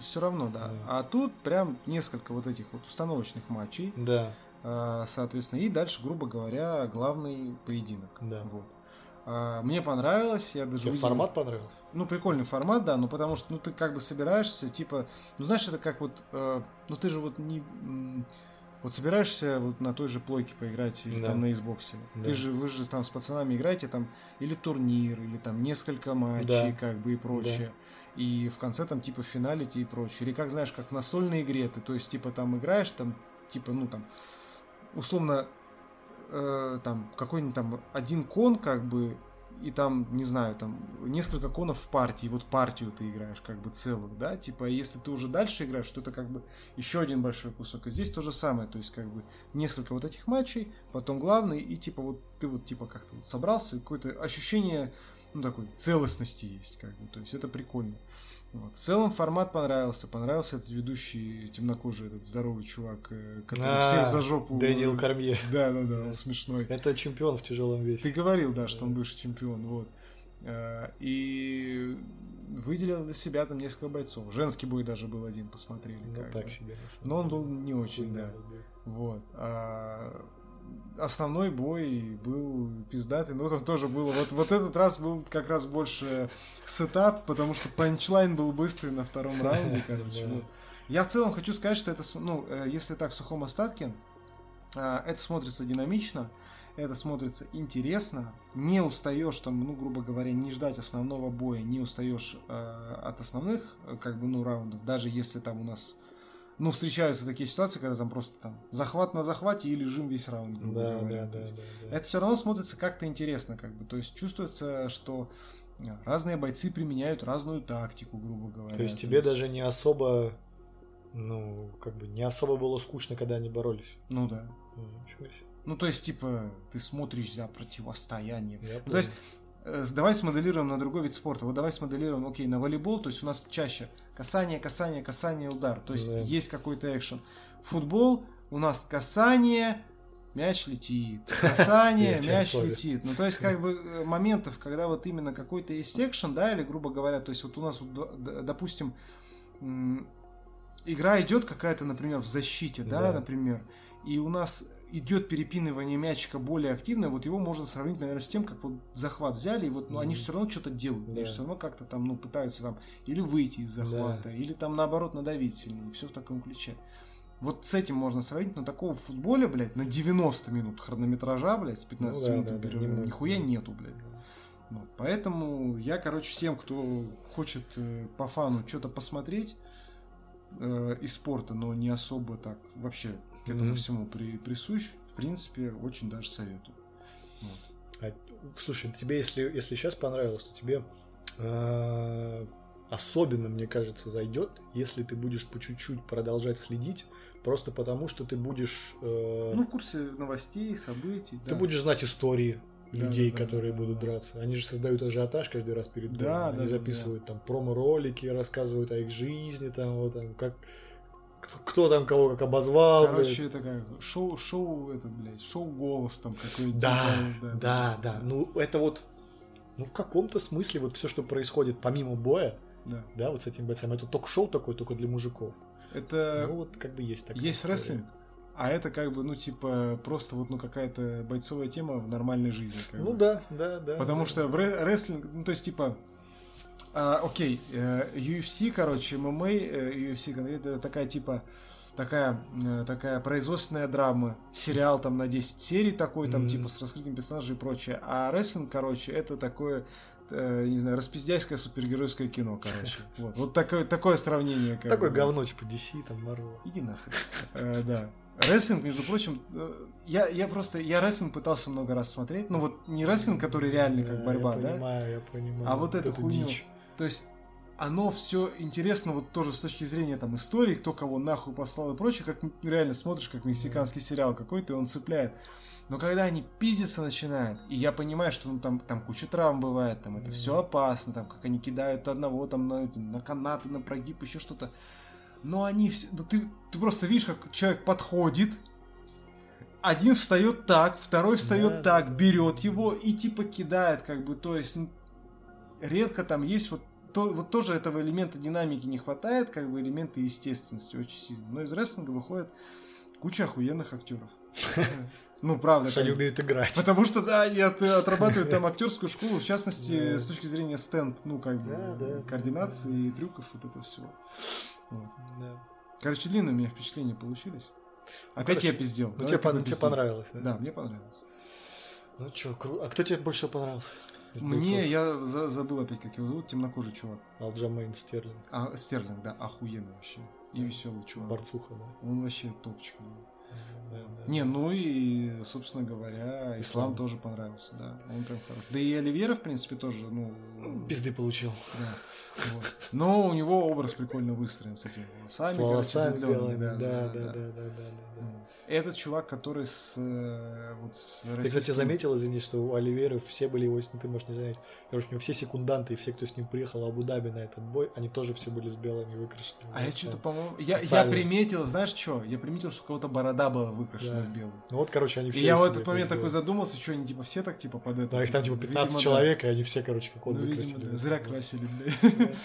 все равно, да. Да. А тут прям несколько вот этих вот установочных матчей. Да, А, соответственно, и дальше, грубо говоря, главный поединок. да. Вот. А, Мне понравилось, я даже Тебе выделил- формат понравился? Ну, прикольный формат, да, ну потому что, ну, ты как бы собираешься, типа, ну, знаешь, это как вот, э, ну, ты же вот не, вот собираешься вот на той же плойке поиграть или Да. там на Xbox. Да. Ты же, вы же там с пацанами играете там или турнир, или там несколько матчей, Да. как бы и прочее. И в конце там типа финалите и прочее. Или как, знаешь, как в настольной игре ты, то есть типа там играешь, там типа, ну там, условно, э, там какой-нибудь там один кон как бы и там, не знаю, там несколько конов в партии, вот партию ты играешь как бы целую, да, типа, если ты уже дальше играешь, то это как бы еще один большой кусок. И здесь то же самое, то есть как бы несколько вот этих матчей, потом главный, и типа вот ты вот типа как-то вот собрался, какое-то ощущение, ну такой целостности есть, как бы, то есть это прикольно. Вот. В целом формат понравился. Понравился этот ведущий темнокожий, этот здоровый чувак, э, который а, всех за жопу... Дэниел Кармье. Да, да, да, он смешной. Это чемпион в тяжелом весе. Ты говорил, да, что он бывший чемпион, вот. Э, и выделил для себя там несколько бойцов. Женский бой даже был один, посмотрели. Ну, так бы. себе. Но он был не очень, да. Вот. А основной бой был пиздатый, но там тоже было. Вот, вот этот раз был как раз больше сетап, потому что панчлайн был быстрый на втором раунде, короче. Вот. Я в целом хочу сказать, что это, ну, э, если так в сухом остатке, э, это смотрится динамично, это смотрится интересно, не устаешь там, ну, грубо говоря, не ждать основного боя, не устаешь э, от основных, как бы, ну, раундов, даже если там у нас ну, встречаются такие ситуации, когда там просто там захват на захвате и лежим весь раунд, да, говоря. Да, да, да, да. Это все равно смотрится как-то интересно, как бы. То есть чувствуется, что а, разные бойцы применяют разную тактику, грубо говоря. То есть тебе То есть... даже не особо, ну, как бы не особо было скучно, когда они боролись. Ну да. Ну, то есть, типа, ты смотришь за противостоянием. ну, то есть, Э, давай смоделируем на другой вид спорта. Вот давай смоделируем, окей, на волейбол, то есть у нас чаще касание, касание, касание, удар. То есть да. есть какой-то экшен. Футбол у нас касание, мяч летит. Касание, мяч летит. Ну, то есть, как бы э, моментов, когда вот именно какой-то есть экшен, да, или, грубо говоря, то есть вот у нас, допустим, игра идет какая-то, например, в защите, да, например, и у нас идет перепинывание мячика более активное, вот его можно сравнить, наверное, с тем, как вот захват взяли, и вот ну, mm-hmm. они же все равно что-то делают, да. они же все равно как-то там, ну, пытаются там или выйти из захвата, да. или там наоборот надавить сильнее, все в таком ключе. Вот с этим можно сравнить, но такого в футболе, блядь, на 90 минут хронометража, блядь, с 15 ну, да, минут да, да, нихуя нету, блядь. Вот. Поэтому я, короче, всем, кто хочет э, по фану что-то посмотреть э, из спорта, но не особо так вообще к этому mm-hmm. всему при, присущ, в принципе, очень даже советую. Вот. А, слушай, тебе, если, если сейчас понравилось, то тебе э, особенно, мне кажется, зайдет, если ты будешь по чуть-чуть продолжать следить, просто потому что ты будешь... Э, ну, в курсе новостей, событий. Ты да. будешь знать истории людей, да, да, которые да, будут да. драться. Они же создают ажиотаж каждый раз перед боем. Да, Они да, записывают да. там промо-ролики, рассказывают о их жизни, там, вот, там, как кто там кого как обозвал. Короче, блядь. это как шоу, шоу, этот, блядь, шоу голос там какой-то. Да, да, да, да, да. Ну, это вот, ну, в каком-то смысле вот все, что происходит помимо боя, да, да вот с этим бойцами, это ток-шоу такой, только для мужиков. Это... Ну, вот как бы есть такая Есть история. рестлинг, а это как бы, ну, типа, просто вот, ну, какая-то бойцовая тема в нормальной жизни. ну, бы. да, да, да. Потому да. что в рестлинг, ну, то есть, типа, а, окей, э, UFC, короче, ММА, э, UFC, это такая типа такая, э, такая производственная драма, сериал там на 10 серий такой, там mm-hmm. типа с раскрытием персонажей и прочее. А рестлинг, короче, это такое не знаю, распиздяйское супергеройское кино, короче. Вот, вот такое, такое сравнение. Такое говно, типа DC, там, Marvel. Иди нахуй. Да. Рестлинг, между прочим, я, я просто, я рестлинг пытался много раз смотреть, ну вот не рестлинг, который реальный, как борьба, да? Я понимаю, я понимаю. А вот эту хуйню. Дичь. То есть оно все интересно вот тоже с точки зрения там истории, кто кого нахуй послал и прочее, как реально смотришь, как мексиканский сериал какой-то, и он цепляет. Но когда они пиздиться начинают, и я понимаю, что ну, там, там куча травм бывает, там это mm-hmm. все опасно, там как они кидают одного там на, на канаты, на прогиб, еще что-то. Но они все. Ну, ты, ты просто видишь, как человек подходит, один встает так, второй встает да, так, берет его и типа кидает, как бы, то есть, ну, редко там есть вот то, вот тоже этого элемента динамики не хватает, как бы элемента естественности очень сильно. Но из рестлинга выходит куча охуенных актеров. Ну, правда. Что они умеют играть. Потому что, да, они от, отрабатывают там актерскую школу, в частности, с точки зрения стенд, ну, как бы, координации и трюков, вот это все. Вот. Да. Короче, длинные у меня впечатления получились. Опять Короче, я пиздел. Ну, тебе, пон- тебе понравилось, да? Да, мне понравилось. Ну что, кру... а кто тебе больше всего понравился? Мне, я за, забыл опять, как его зовут, темнокожий чувак. Алджамейн Стерлинг. А, Стерлинг, да, охуенный вообще. И веселый чувак. Борцуха, да. Он вообще топчик. Не, ну и, собственно говоря, Ислам, Ислам. тоже понравился, да. Он прям хороший. Да и Оливера, в принципе, тоже, ну... Пизды получил. Да, вот. Но у него образ прикольно выстроен с этими волосами. С волосами белыми. Да, да, да, да, да, да. Этот чувак, который с... э, Вот с Ты, кстати, российским- заметил, извини, что у Оливеры все были его, ты можешь не заметить. Короче, у него все секунданты и все, кто с ним приехал в Абу-Даби на этот бой, они тоже все были с белыми выкрашенными. А я что-то, по-моему... Я, я приметил, знаешь что? Я приметил, что у кого-то борода была выкрашена Да. в белую. Ну вот, короче, они И все. я в этот это момент такой задумался, что они типа все так типа под это. Да, их там типа 15 Видимо, да. человек, и они все, короче, как он Ну, видимо, выкрасили. да, зря красили, Да. блядь.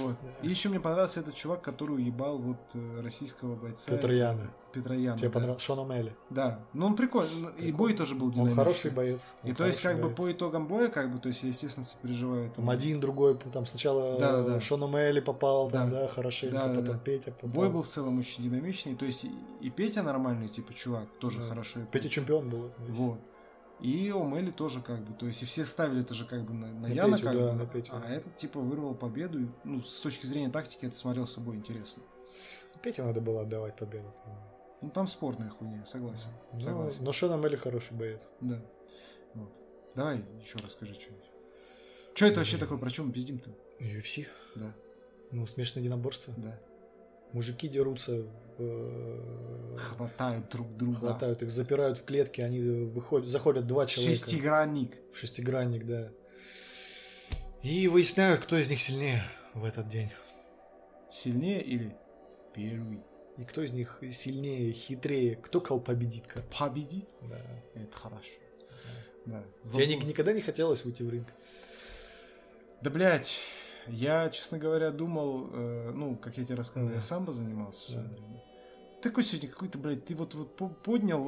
Вот. Да. И еще мне понравился этот чувак, который уебал вот э, российского бойца. Петр Яна. Петра Яна. Тебе да. понравился? Шон Омели. Да. Ну он прикольный. И Прикольно. бой тоже был Он динамичный. хороший боец. И он то есть, как бы боец. по итогам боя, как бы, то есть естественно, сопереживаю. Там один, другой, там сначала Да-да-да. Шон Омели попал, там, Да. да, хорошенько, Да-да-да. потом Петя попал. Бой был в целом очень динамичный. То есть и, и Петя нормальный, типа, чувак, тоже Да. хорошо. Петя чемпион был. Вот. И Омели тоже как бы, то есть и все ставили это же как бы на, на На Яна, Петю, как да, бы, на Петю. а этот типа вырвал победу. И, ну, с точки зрения тактики это смотрелся собой интересно. Пете надо было отдавать победу. Ну там спорная хуйня, согласен. Ну, Согласен. но Шон Омели хороший боец. Да. Вот. Давай еще расскажи что-нибудь. Что это вообще такое, про чем мы пиздим-то? UFC. Да, Ну, смешанное единоборство. да. Мужики дерутся, э, Хватают друг друга. хватают их, запирают в клетке, они выходят, заходят два человека Шестигранник. в шестигранник, да. И выясняют, кто из них сильнее в этот день. Сильнее или первый? И кто из них сильнее, хитрее, кто кого победит. Как. Победит? Да. Это хорошо. Да. Тебе ни- никогда не хотелось выйти в ринг? Да, блядь, я, честно говоря, думал, э, ну, как я тебе рассказывал, Да. я самбо занимался. Да. время. Такой сегодня какой-то, блядь, ты вот, вот по- поднял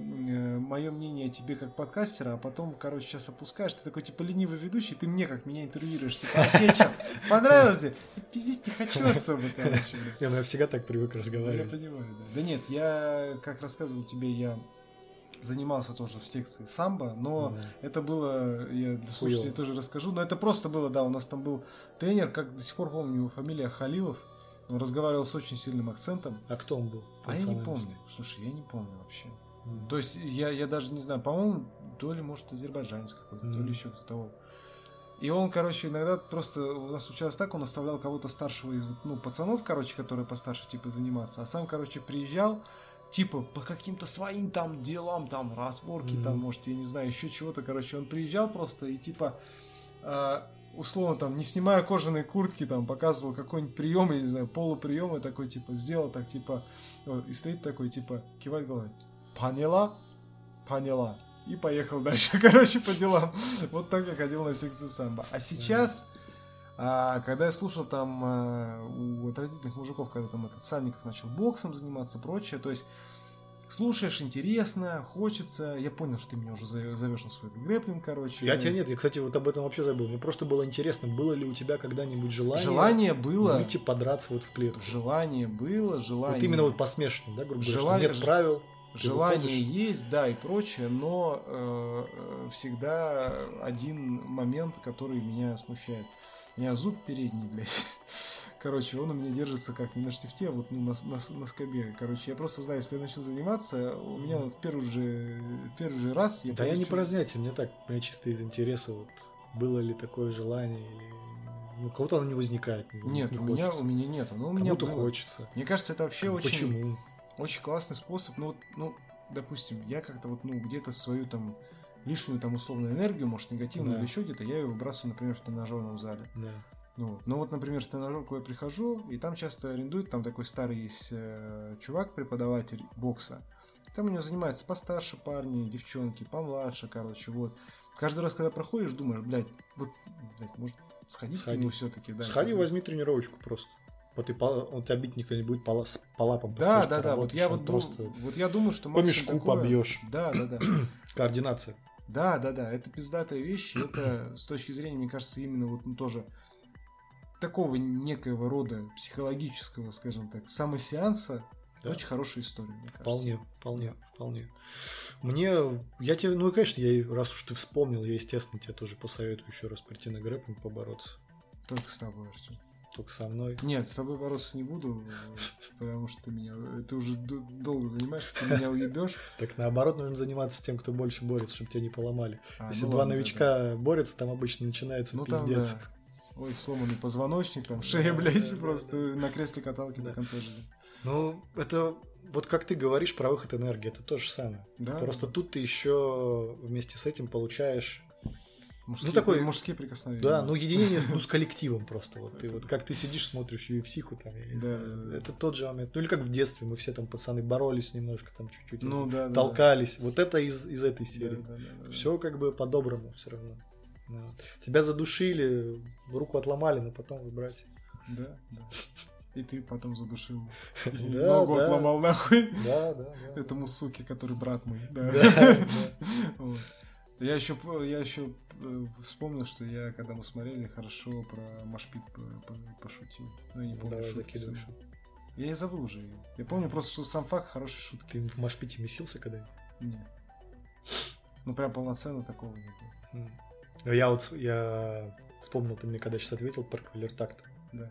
мое мнение о тебе как подкастера, а потом, короче, сейчас опускаешь, ты такой, типа, ленивый ведущий, ты мне как меня интервьюируешь, типа, а тебе чё, понравилось? тебе?» Я пиздить не хочу особо, короче. Не, ну я всегда так привык Я разговаривать. понимаю, да. Да нет, я, как рассказывал тебе, я занимался тоже в секции самбо, но Да. это было, я для слушателей тоже расскажу, но это просто было, да, у нас там был тренер, как до сих пор помню, его фамилия Халилов, он разговаривал с очень сильным акцентом, А кто он был? а я не помню, слушай, я не помню вообще. М. То есть я, я даже не знаю, по-моему, то ли, может, азербайджанец какой-то, то Мгм. ли еще кто-то. И он, короче, иногда просто у нас случалось так, он оставлял кого-то старшего из, ну, пацанов, короче, которые постарше, типа, заниматься, а сам, короче, приезжал, типа, по каким-то своим там делам, там, разборки, там, Мгм. может, я не знаю, еще чего-то, короче, он приезжал просто и, типа, а, условно, там, не снимая кожаной куртки, там, показывал какой-нибудь прием, я не знаю, полуприем, и такой, типа, сделал так, типа, вот, и стоит такой, типа, кивает головой, поняла? Поняла. И поехал дальше, короче, по делам. Вот так я ходил на секцию самбо. А сейчас, а, когда я слушал там а, у отвратительных мужиков, когда там этот Сальников начал боксом заниматься, прочее, то есть слушаешь, интересно, хочется. Я понял, что ты меня уже зове- зовешь на свой грэплинг, короче. Я тебя нет, я, кстати, вот об этом вообще забыл. Мне просто было интересно, было ли у тебя когда-нибудь желание, Желание было, выйти подраться вот в клетку? желание было, желание. Вот именно вот по смешанным, да, грубо говоря, Желание- нет правил. Желание выходишь. есть, да, и прочее, но э, всегда один момент, который меня смущает. У меня зуб передний, блядь. Короче, он у меня держится как не на штифте, а вот ну, на, на, на скобе. Короче, я просто знаю, если я начну заниматься, у меня вот в первый же, в первый же раз... Да я не получу- про занятия, мне так, мне чисто из интереса, вот, было ли такое желание, или... Ну, у кого-то оно не возникает. Нет, не у меня, у меня нет. Но у меня Кому-то было. хочется. Мне кажется, это вообще очень... Почему? очень классный способ. Ну, вот, ну, допустим, я как-то вот, ну, где-то свою там лишнюю там условную энергию, может, негативную Да. или еще где-то, я ее выбрасываю, например, в тренажерном зале. Да. Ну, ну вот, например, в тренажерку я прихожу, и там часто арендуют, там такой старый есть э, чувак, преподаватель бокса. Там у него занимаются постарше парни, девчонки, помладше, короче, вот. Каждый раз, когда проходишь, думаешь, блядь, вот, блядь, может, сходить к Сходи. нему все-таки, да. Сходи, возьми тренировочку просто. Вот и он тебя бить никто не будет, по, по лапам Да, да, да, вот я вот, просто просто... вот я думаю, что по мешку такое- побьешь. Да, да, да. Координация. Да, да, да, это пиздатая вещь, это с точки зрения, мне кажется, именно вот ну, тоже такого некоего рода психологического, скажем так, самосеанса, Да. очень хорошая история, мне кажется. Вполне, вполне, вполне. Мне, я тебе, ну и конечно, я, раз уж ты вспомнил, я, естественно, тебе тоже посоветую еще раз прийти на грэппинг побороться. Только с тобой, Артем. только со мной. Нет, с тобой бороться не буду, потому что ты меня... Ты уже долго занимаешься, ты меня уебешь. Так наоборот, нужно заниматься тем, кто больше борется, чтобы тебя не поломали. А, Если ну два новичка борются, там обычно начинается. Ну пиздец. Да. Ой, сломанный позвоночник, там Да, шея, блядь, да, просто да, на кресле каталки Да. до конца жизни. Ну, это вот как ты говоришь про выход энергии, это то же самое. Да? Просто тут ты еще вместе с этим получаешь, Мужские, ну, такой- мужские прикосновения. да, ну единение ну, с коллективом просто. Вот ты вот как ты сидишь, смотришь UFC-ку там, Да, да, да. это тот же момент. Ну или как в детстве мы все там пацаны боролись немножко там чуть-чуть, Ну да, да. толкались. Вот это из, из этой да. серии. Да, да, да, да. Все как бы по-доброму все равно. Да. Тебя задушили, руку отломали, но потом выбрать. Да, да. И ты потом задушил. И Да, ногу да. отломал нахуй. Да, да, да. Этому суке, который брат мой. Да. Да, да. Я еще, я еще э, вспомнил, что я, когда мы смотрели, хорошо про Машпит по- по- пошутил. Ну, я не помню. Давай закидывай шутку. Я не забыл уже ее. Я помню просто, что сам факт хорошей шутки. Ты в Машпите месился когда-нибудь? Нет. Ну, прям полноценно такого не было. Я вот я вспомнил, ты мне когда сейчас ответил про Квиллертакт. Да.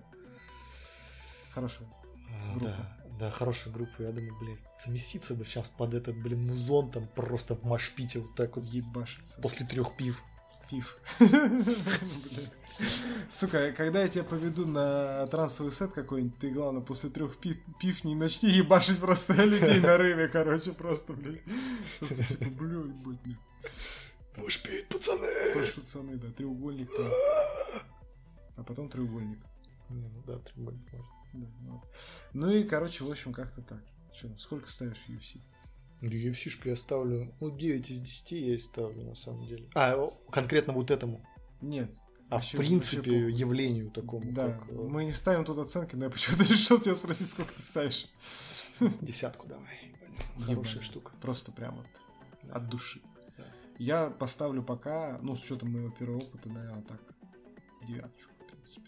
Хорошо. А. Да, да, хорошая группа. Я думаю, блядь, заместиться бы сейчас под этот, блин, музон там просто в Машпите вот так вот Ебашится. после трех пив. Пив. Сука, когда я тебя поведу на трансовый сет какой-нибудь, ты, главное, после трех пив, пив не начни ебашить просто людей на рыве, короче, просто, блядь. Просто типа, блядь, блядь, блядь. Машпит, пацаны! Прошу, пацаны, да, треугольник там. А потом треугольник. Не, ну да, треугольник можно. Да, вот. Ну и, короче, в общем, как-то так. Че, сколько ставишь UFC? UFC-шку я ставлю, ну, 9 из 10 я ей ставлю, на самом деле. А, конкретно вот этому. Нет. А Вообще- в принципе, вообще явлению такому, Да, как, э, мы не ставим тут оценки, но я почему-то решил тебя спросить, сколько ты ставишь. десятку давай. Ебать. Хорошая штука. Просто прям вот Да. от души. Да. Я поставлю пока, ну, с учетом моего первого опыта, наверное, так, девяточку.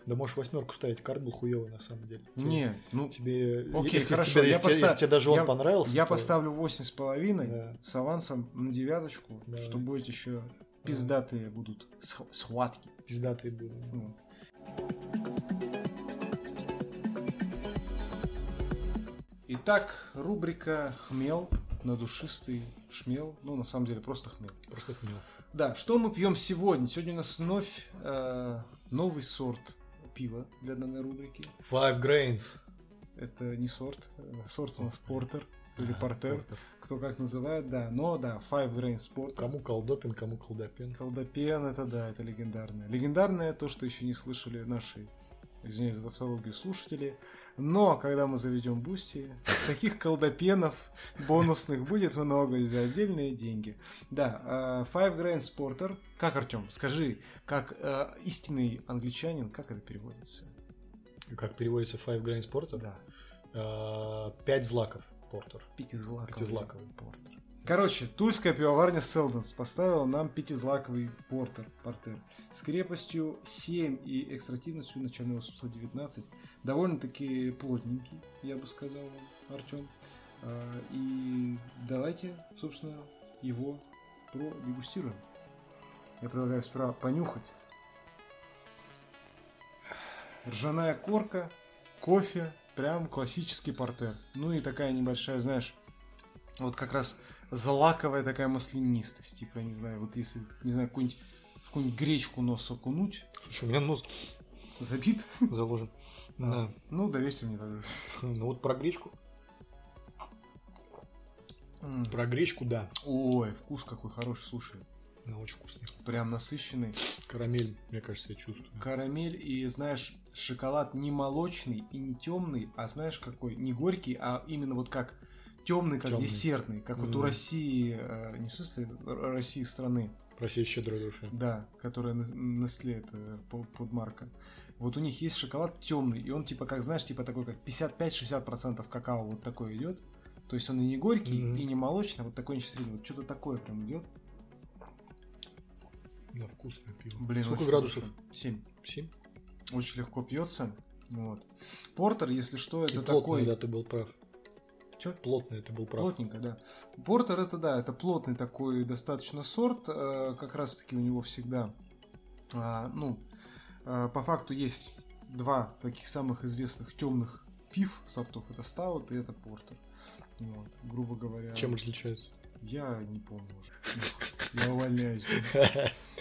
Да можешь восьмерку ставить, карт был хуёвый на самом деле. Тебе- Не, ну, Тебе, Окей, если, хорошо, тебе, я если, постав- если тебе даже он я- понравился, я то- поставлю восемь с половиной Да. с авансом на девяточку, Давай. что будет еще пиздатые будут сх- схватки. пиздатый был. Ну. Итак, рубрика «Хмел», надушистый шмел, ну, на самом деле, просто хмел. Просто хмел. Да, что мы пьем сегодня? Сегодня у нас вновь э, новый сорт пива для данной рубрики. Five Grains. Это не сорт, э, сорт у нас портер или А, портер, портер. кто как называет, да. Но да, Five Grains Porter. Кому колдопин, кому колдопин. Колдопен, это да, это легендарное. Легендарное то, что еще не слышали наши, извиняюсь за тавтологию, слушатели. Но, когда мы заведем Boosty, таких cold open ов бонусных будет много за отдельные деньги. Да, э, Five Grains Porter. Как, Артем, скажи, как э, истинный англичанин, как это переводится? Как переводится Five Grains Porter? Да, А, Пять злаков Портер. пятизлаковый. Пятизлаковый. портер. Короче, тульская пивоварня Salden's поставила нам пятизлаковый портер, портер с крепостью 7 и экстративностью начального сусла 19. Довольно-таки плотненький, я бы сказал вам, Артем. И давайте, собственно, его продегустируем. Я предлагаю справа понюхать. Ржаная корка, кофе, прям классический портер. Ну и такая небольшая, знаешь, вот как раз злаковая такая маслянистость. Типа, я не знаю, вот если, не знаю, какую-нибудь в какую-нибудь гречку нос окунуть, Слушай, у меня нос забит. заложен. Да. Ну, доверьте мне тогда. Ну вот про гречку. М. Про гречку, да. Ой, вкус какой хороший, слушай. Она очень вкусная. Прям насыщенный. Карамель, мне кажется, я чувствую. Карамель и, знаешь, шоколад не молочный и не темный, а знаешь какой? Не горький, а именно вот как темный, как Тёмный. десертный, как вот у. России, э, не в смысле России страны, Про всей щедрой души. да, которая Nestle, это по- подмарка. Вот у них есть шоколад темный, и он типа, как знаешь, типа такой, как 55-60% какао вот такой идет. То есть он и не горький, Мгм. и не молочный, а вот такой ничего средний. Вот что-то такое прям идет. Да, вкусное пиво. Блин, Сколько градусов? 7. Семь? Очень легко пьется. Вот. Портер, если что, это И плотный, такой... да, ты был прав. Чё? Плотный, ты был прав. Плотненько, да. Портер это да, это плотный такой достаточно сорт. э, Как раз таки у него всегда, а, ну, э, по факту есть два таких самых известных темных пив сортов. Это стаут и это портер. Вот, грубо говоря. Чем различаются? Я не помню уже. Я увольняюсь.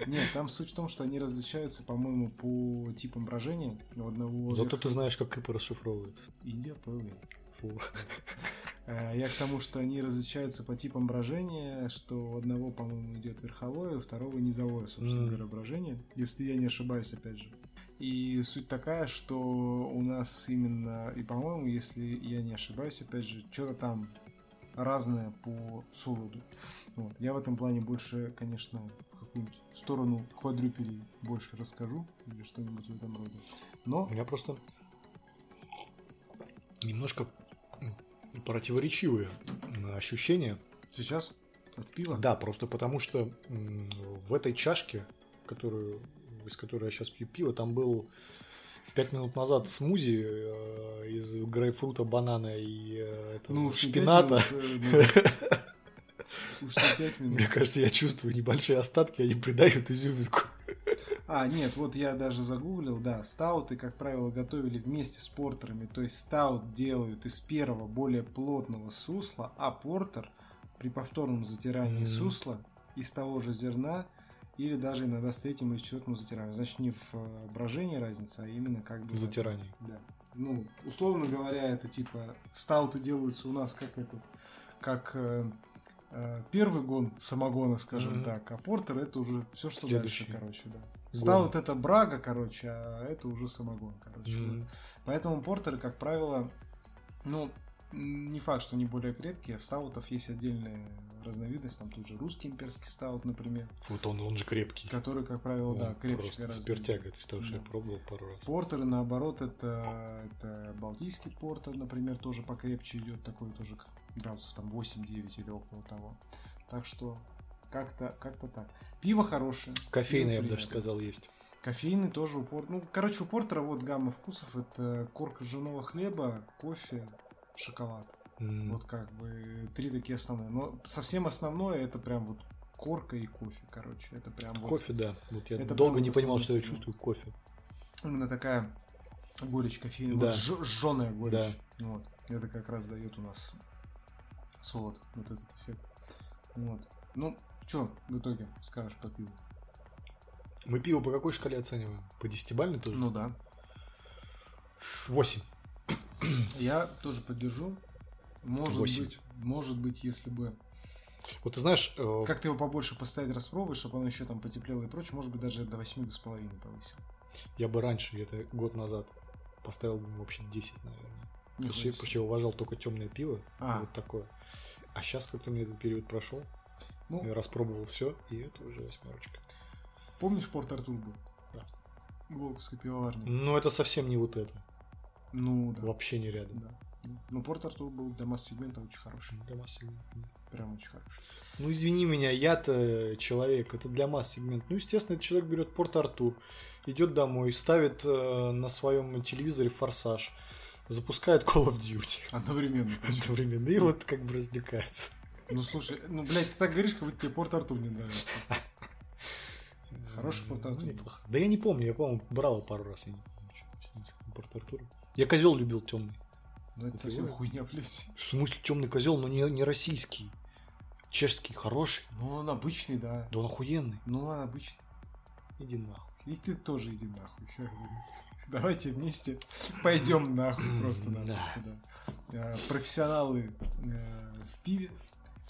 Нет, там суть в том, что они различаются, по-моему, по типам брожения. У одного Зато ты знаешь, как ИП расшифровывается. Индия, ПВ. Фу. Э, Я к тому, что они различаются по типам брожения, что у одного, по-моему, идет верховое, у второго низовое, собственно говоря, брожение, если я не ошибаюсь, опять же. И суть такая, что у нас именно, и, по-моему, если я не ошибаюсь, опять же, что-то там разное по солоду. Вот. Я в этом плане больше, конечно, в какую-нибудь сторону квадрюпелей больше расскажу или что-нибудь в этом роде. Но У меня просто немножко противоречивые ощущения. сейчас от пива. Да, просто потому что в этой чашке, которую, из которой я сейчас пью пиво, там был пять минут назад смузи э, из грейпфрута, банана и э, этого Ну, шпината. э, минут. Мне кажется, я чувствую небольшие остатки, они придают изюминку. А, нет, вот я даже загуглил, да, стауты, как правило, готовили вместе с портерами, то есть стаут делают из первого, более плотного сусла, а портер при повторном затирании Мгм. сусла из того же зерна или даже иногда с третьим или четвертым затиранием. Значит, не в э, брожении разница, а именно как бы... Затирание. Да. Ну, условно говоря, это типа стауты делаются у нас как это, как э, э, первый гон самогона, скажем Мгм. так, а портер это уже все, что Следующий. дальше, короче, да. Гон. Стаут это брага, короче, а это уже самогон, короче. Вот. Поэтому портеры, как правило, ну, не факт, что они более крепкие. Стаутов есть отдельная разновидность, там тут же русский имперский стаут, например, Вот он, он же крепкий. который, как правило, да, Он крепче просто гораздо. спиртяга, из того, что я Да. пробовал пару раз. Портеры, наоборот, это, это балтийский портер, например, тоже покрепче идет, такой тоже как градусов там 8-9 или около того. Так что как-то как так. Пиво хорошее. Кофейный, я бы даже сказал, есть. Кофейный тоже у портера. Ну, короче, у портера вот гамма вкусов. Это корка ржаного хлеба, кофе, шоколад. М. Вот как бы три такие основные. Но совсем основное это прям вот корка и кофе, короче. Это прям вот Кофе, да. Вот я Это долго не понимал, что я чувствую кофе. именно такая горечь кофейная. Да. Вот жж- жженая горечь. Вот. Это как раз дает у нас солод, вот этот эффект. Вот. Ну, что в итоге скажешь по пиву? Мы пиво по какой шкале оцениваем? По десятибальной тоже? Ну да. Восемь. Я тоже поддержу. Может Восемь. быть, может быть, если бы Вот ты знаешь, э, как-то его побольше поставить, распробовать, чтобы он еще там потеплел и прочее, может быть, даже до восьми с половиной повысил. я бы раньше, где-то год назад, поставил бы вообще 10, наверное. Потому что, потому что я уважал только темное пиво, А. вот такое. А сейчас как-то мне этот период прошел, Ну, я распробовал все, и это уже восьмерочка. помнишь, Порт Артур был? Да. Волковской пивоварни. Но это совсем не вот это. Ну, да. Вообще не рядом. Да. Ну, Порт Артур был для масс-сегмента очень хороший. Для масс-сегмента. Прям очень хороший. Ну, извини меня, я-то человек, это для масс-сегмента. Ну, естественно, этот человек берет Порт Артур, идет домой, ставит э, на своем телевизоре форсаж, запускает Call of Duty Одновременно. одновременно и вот как бы развлекается. Ну, слушай, ну, блядь, ты так говоришь, как будто тебе Порт Артур не нравится. Хороший Порт Ну, Артур. неплохо. Да я не помню, я, по-моему, брал его пару раз, я не помню, что с ним, с этим Порт Артуром. Я козел любил темный. Ну, это совсем хуйня, блядь. В смысле темный козел, но не, не российский. Чешский, хороший. Ну, он обычный, да. Да он охуенный. Ну, он обычный. Иди нахуй. И ты тоже иди нахуй. Давайте вместе пойдем нахуй просто-напросто, да. Э, Профессионалы э, в пиве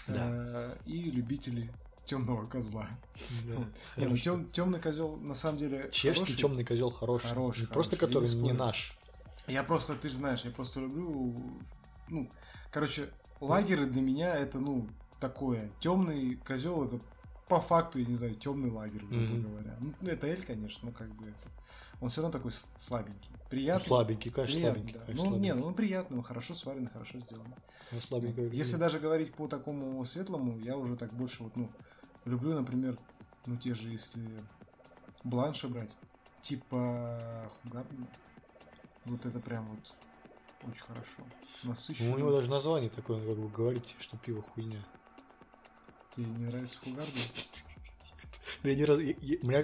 э, и любители темного козла. Да, ну хороший. темный козел на самом деле Чешский хороший. темный козел хороший. Хороший, Не просто хороший, который не наш. Я просто, ты же знаешь, я просто люблю, ну, короче, лагеры для меня это, ну, такое. Темный козел это по факту, я не знаю, темный лагерь, грубо говоря. Ну, это эль, конечно, но как бы это. Он все равно такой слабенький. Ну, Приятный. слабенький, конечно, приятный, слабенький. да. конечно, Ну, не, слабенький. ну он приятный, он хорошо сварен, хорошо сделан. Ну, слабенький. Если даже говорить по такому светлому, я уже так больше вот, ну, люблю, например, ну, те же, если бланши брать, типа Хугардена. Вот это прям вот очень хорошо. Насыщенно. Ну, у него даже название такое, он как бы говорите, что пиво хуйня. Тебе не нравится Хугарден? Да я ни разу... я- я- у меня-.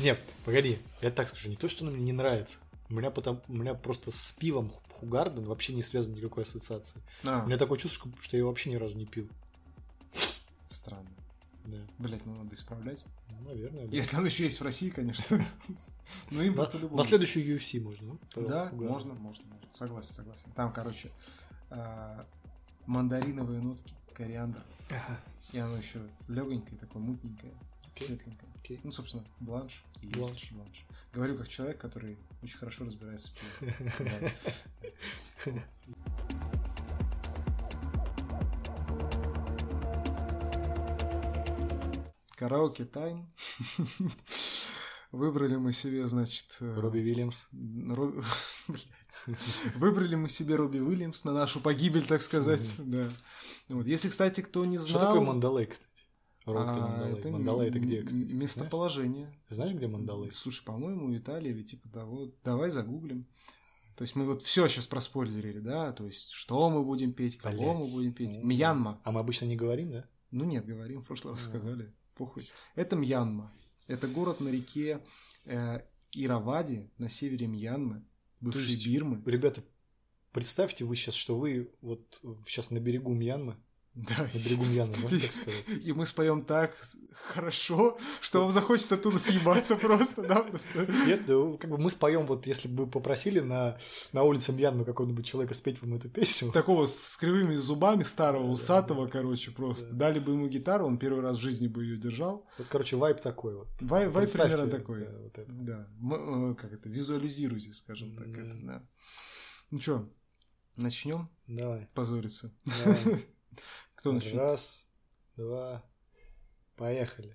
Нет, погоди, я так скажу, не то, что он мне не нравится. У меня, потом, у меня просто с пивом Хугарден вообще не связан никакой ассоциации. А, У меня такое чувство, что- я его вообще ни разу не пил. странно. Да. Блять, ну надо исправлять. Ну, Наверное, да. Если оно еще есть в России, конечно. Ну им по-любому. на следующую UFC можно, ну, Да, можно, можно. Согласен, согласен. Там, короче, а, мандариновые нотки, кориандр. И оно еще легонькое, такое мутненькое, Окей. светленькое. Окей. Ну, собственно, бланш есть Бланш. бланш. Говорю как человек, который очень хорошо разбирается в пиве. Караоке тайм. Выбрали мы себе, значит... э, Робби Блядь. Выбрали мы себе Робби Уильямс на нашу погибель, так сказать. Да. Вот. Если, кстати, кто не знал... Что такое Мандалей, кстати? Робби а, Мандалей. это где, кстати? знаешь? Местоположение. Ты знаешь, где Мандалей? Слушай, по-моему, Италия, ведь типа того. Давай загуглим. То есть мы вот все сейчас проспойлерили, да? То есть что мы будем петь, кого мы Блядь. будем петь. Ну, Мьянма. А мы обычно не говорим, да? Ну нет, говорим, в прошлый раз А. сказали. Похуй. Это Мьянма. Это город на реке э, Иравади на севере Мьянмы, бывшей есть Бирмы. Ребята, представьте вы сейчас, что вы вот сейчас на берегу Мьянмы. Да. На берегу Мьянмы, можно так сказать? И мы споем так хорошо, что вам захочется оттуда съебаться просто, да, просто. Нет, да, как бы мы споем, вот если бы попросили на, на улице Мьянмы какого-нибудь человека спеть вам эту песню, Такого с кривыми зубами старого, Да, усатого, да. короче, просто. Да. Дали бы ему гитару, он первый раз в жизни бы ее держал. вот, короче, вайп такой вот. Вай, вай Представьте, примерно такой. да, вот это. Да. М- э, как это, визуализируйте, скажем так. Это, да. Ну что, начнем Давай, позориться? давай. Кто начнет? Раз, два, поехали.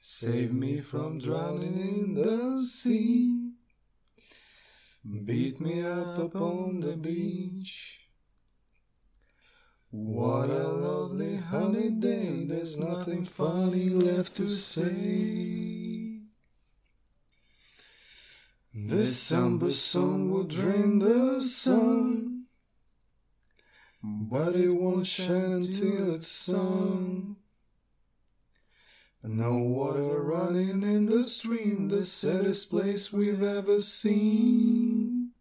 Save me from drowning in the sea. Beat me up upon the beach. What a lovely honey day, there's nothing funny left to say. The samba song will drain the sun, but it won't shine until it's sung. No water running in the stream, the saddest place we've ever seen.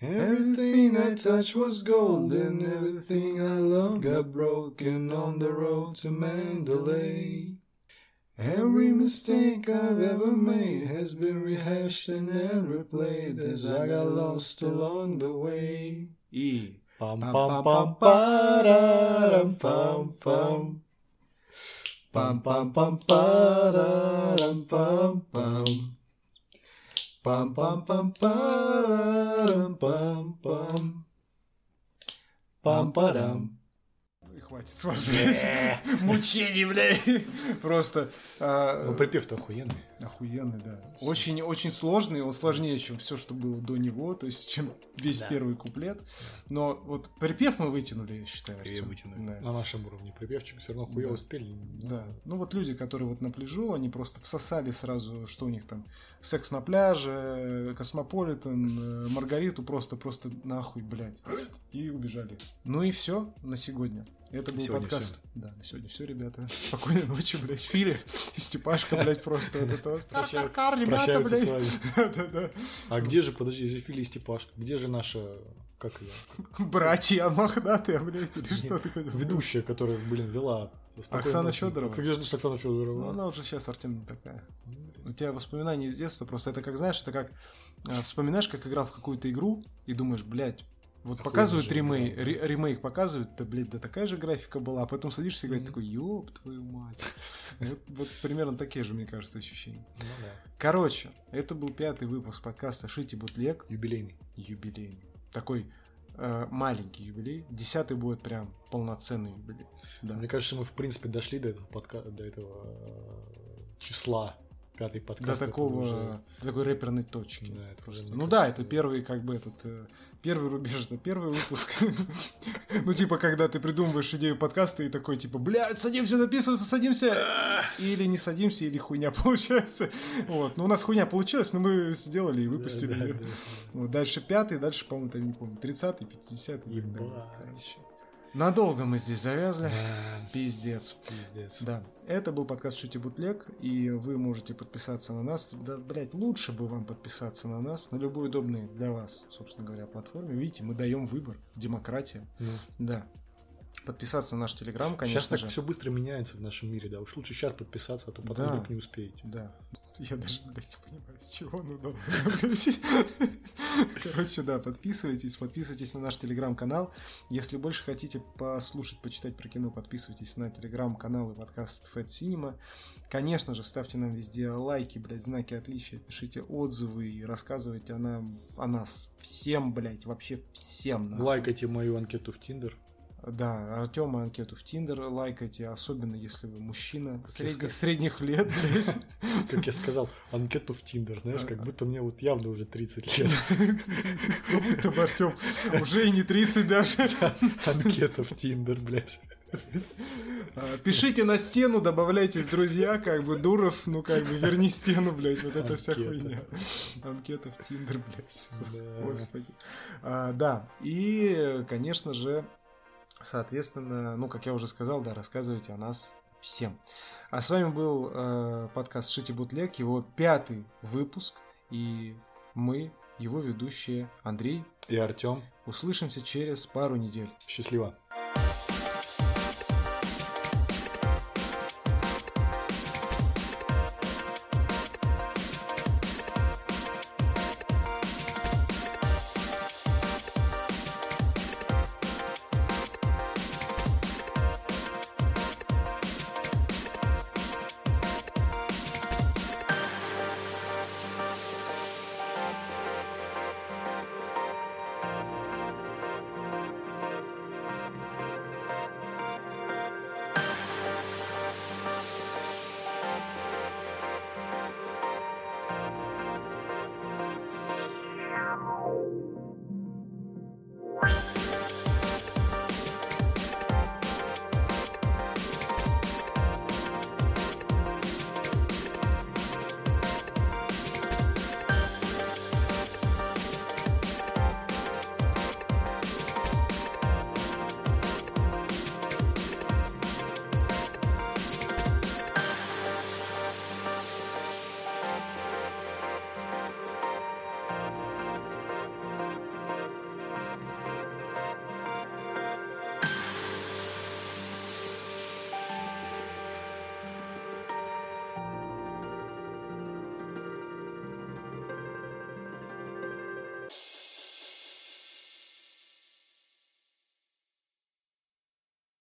Everything I touched was gold, and everything I loved got broken on the road to Mandalay. Every mistake I've ever made has been rehashed and replayed as I got lost along the way. Bum, bum, bum, ba-da-dum, bum, bum. Bum, bum, bum, ba-da-dum, bum, bum. Bum, bum, bum, ba-da-dum, bum, bum. Bum, ba-dum. Хватит с вас, блядь. Мучений, блядь. Просто... а, Ну, припев-то охуенный. Охуенный, да. Очень, очень сложный, он сложнее, чем все, что было до него, то есть, чем весь первый куплет. Но вот припев мы вытянули, я считаю. Артём. Да. На нашем уровне припевчик все равно хуево Да. спели. Да. Ну вот люди, которые вот на пляжу, они просто всосали сразу, что у них там, секс на пляже, Космополитен, э, Маргариту просто, просто нахуй, блядь. И убежали. Ну и все на сегодня. Это был сегодня подкаст. Да, на сегодня все, ребята. Спокойной ночи, блядь, в эфире. И Степашка, блядь, просто вот это. Прощаю- Кар-кар-кар, ребята, Прощаются с блядь. вами. Да-да-да. А где же, подожди, Зефили и Степашка? Где же наша, как ее? Братья мохнатые, блядь, или что ты хотел? Ведущая, которая, блин, вела. «Спокойной Оксана ночи». Фёдорова? Где же Оксана Ну, Федорова? она уже сейчас, Артем, такая. У тебя воспоминания из детства, просто это как, знаешь, это как а, вспоминаешь, как играл в какую-то игру и думаешь, блядь, вот Охуенно показывают ремейк, ре- ремейк показывают, да, блядь, да такая же графика была, а потом садишься играть, Мгм. такой, ёб твою мать. Вот, примерно такие же, мне кажется, ощущения. Ну да. Короче, это был пятый выпуск подкаста «Шити бутлег», Юбилейный. юбилейный. Такой э, маленький юбилей. Десятый будет прям полноценный юбилей. Да. Мне кажется, мы в принципе дошли до этого подка... до этого э, числа пятый подкаст. до такого уже- до такой рэперной точки. Да, это Просто. Ну да, это первый, как бы этот э, первый рубеж, это первый выпуск. Ну, типа, когда ты придумываешь идею подкаста и такой, типа, блядь, садимся записываться, садимся. Или не садимся, или хуйня получается. Вот. Ну, у нас хуйня получилась, но мы сделали и выпустили ее. дальше пятый, дальше, по-моему, там не помню, 30-й, 50-й. и так далее. Ебать. Надолго мы здесь завязли. Да, Пиздец. пиздец. Да, это был подкаст Шути Бутлег, и вы можете подписаться на нас. Да, блядь, лучше бы вам подписаться на нас на любой удобной для вас, собственно говоря, платформе. Видите, мы даем выбор, демократия. Ну, Да. Подписаться на наш телеграм, сейчас конечно так же. все быстро меняется в нашем мире, да. Уж лучше сейчас подписаться, а то потом Да. вдруг не успеете. Да. Я даже, блядь, не понимаю, с чего дало, блядь. Короче, да, подписывайтесь, подписывайтесь на наш телеграм-канал. Если больше хотите послушать, почитать про кино, подписывайтесь на телеграм-канал и подкаст Fat Cinema. Конечно же, ставьте нам везде лайки, блядь, знаки отличия, пишите отзывы и рассказывайте о, нам, о нас всем, блядь, вообще всем. нахуй. Лайкайте мою анкету в Тиндер. Да, Артема анкету в Tinder лайкайте, особенно если вы мужчина средних, сказал. средних лет. Как я сказал, анкету в Tinder, знаешь, как будто мне вот явно уже 30 лет. Как будто бы Артем уже и не 30 даже. Анкета в Tinder, блядь. А, Пишите на стену, добавляйтесь друзья, как бы Дуров, ну как бы верни стену, блядь, вот это вся Анкета. хуйня. Анкета в Tinder, блядь, Да. господи. А, Да, и, конечно же, соответственно, ну, как я уже сказал, да, рассказывайте о нас всем. А с вами был э, подкаст Шити Бутлег, его пятый выпуск, и мы, его ведущие Андрей. И Артем. Услышимся через пару недель. Счастливо.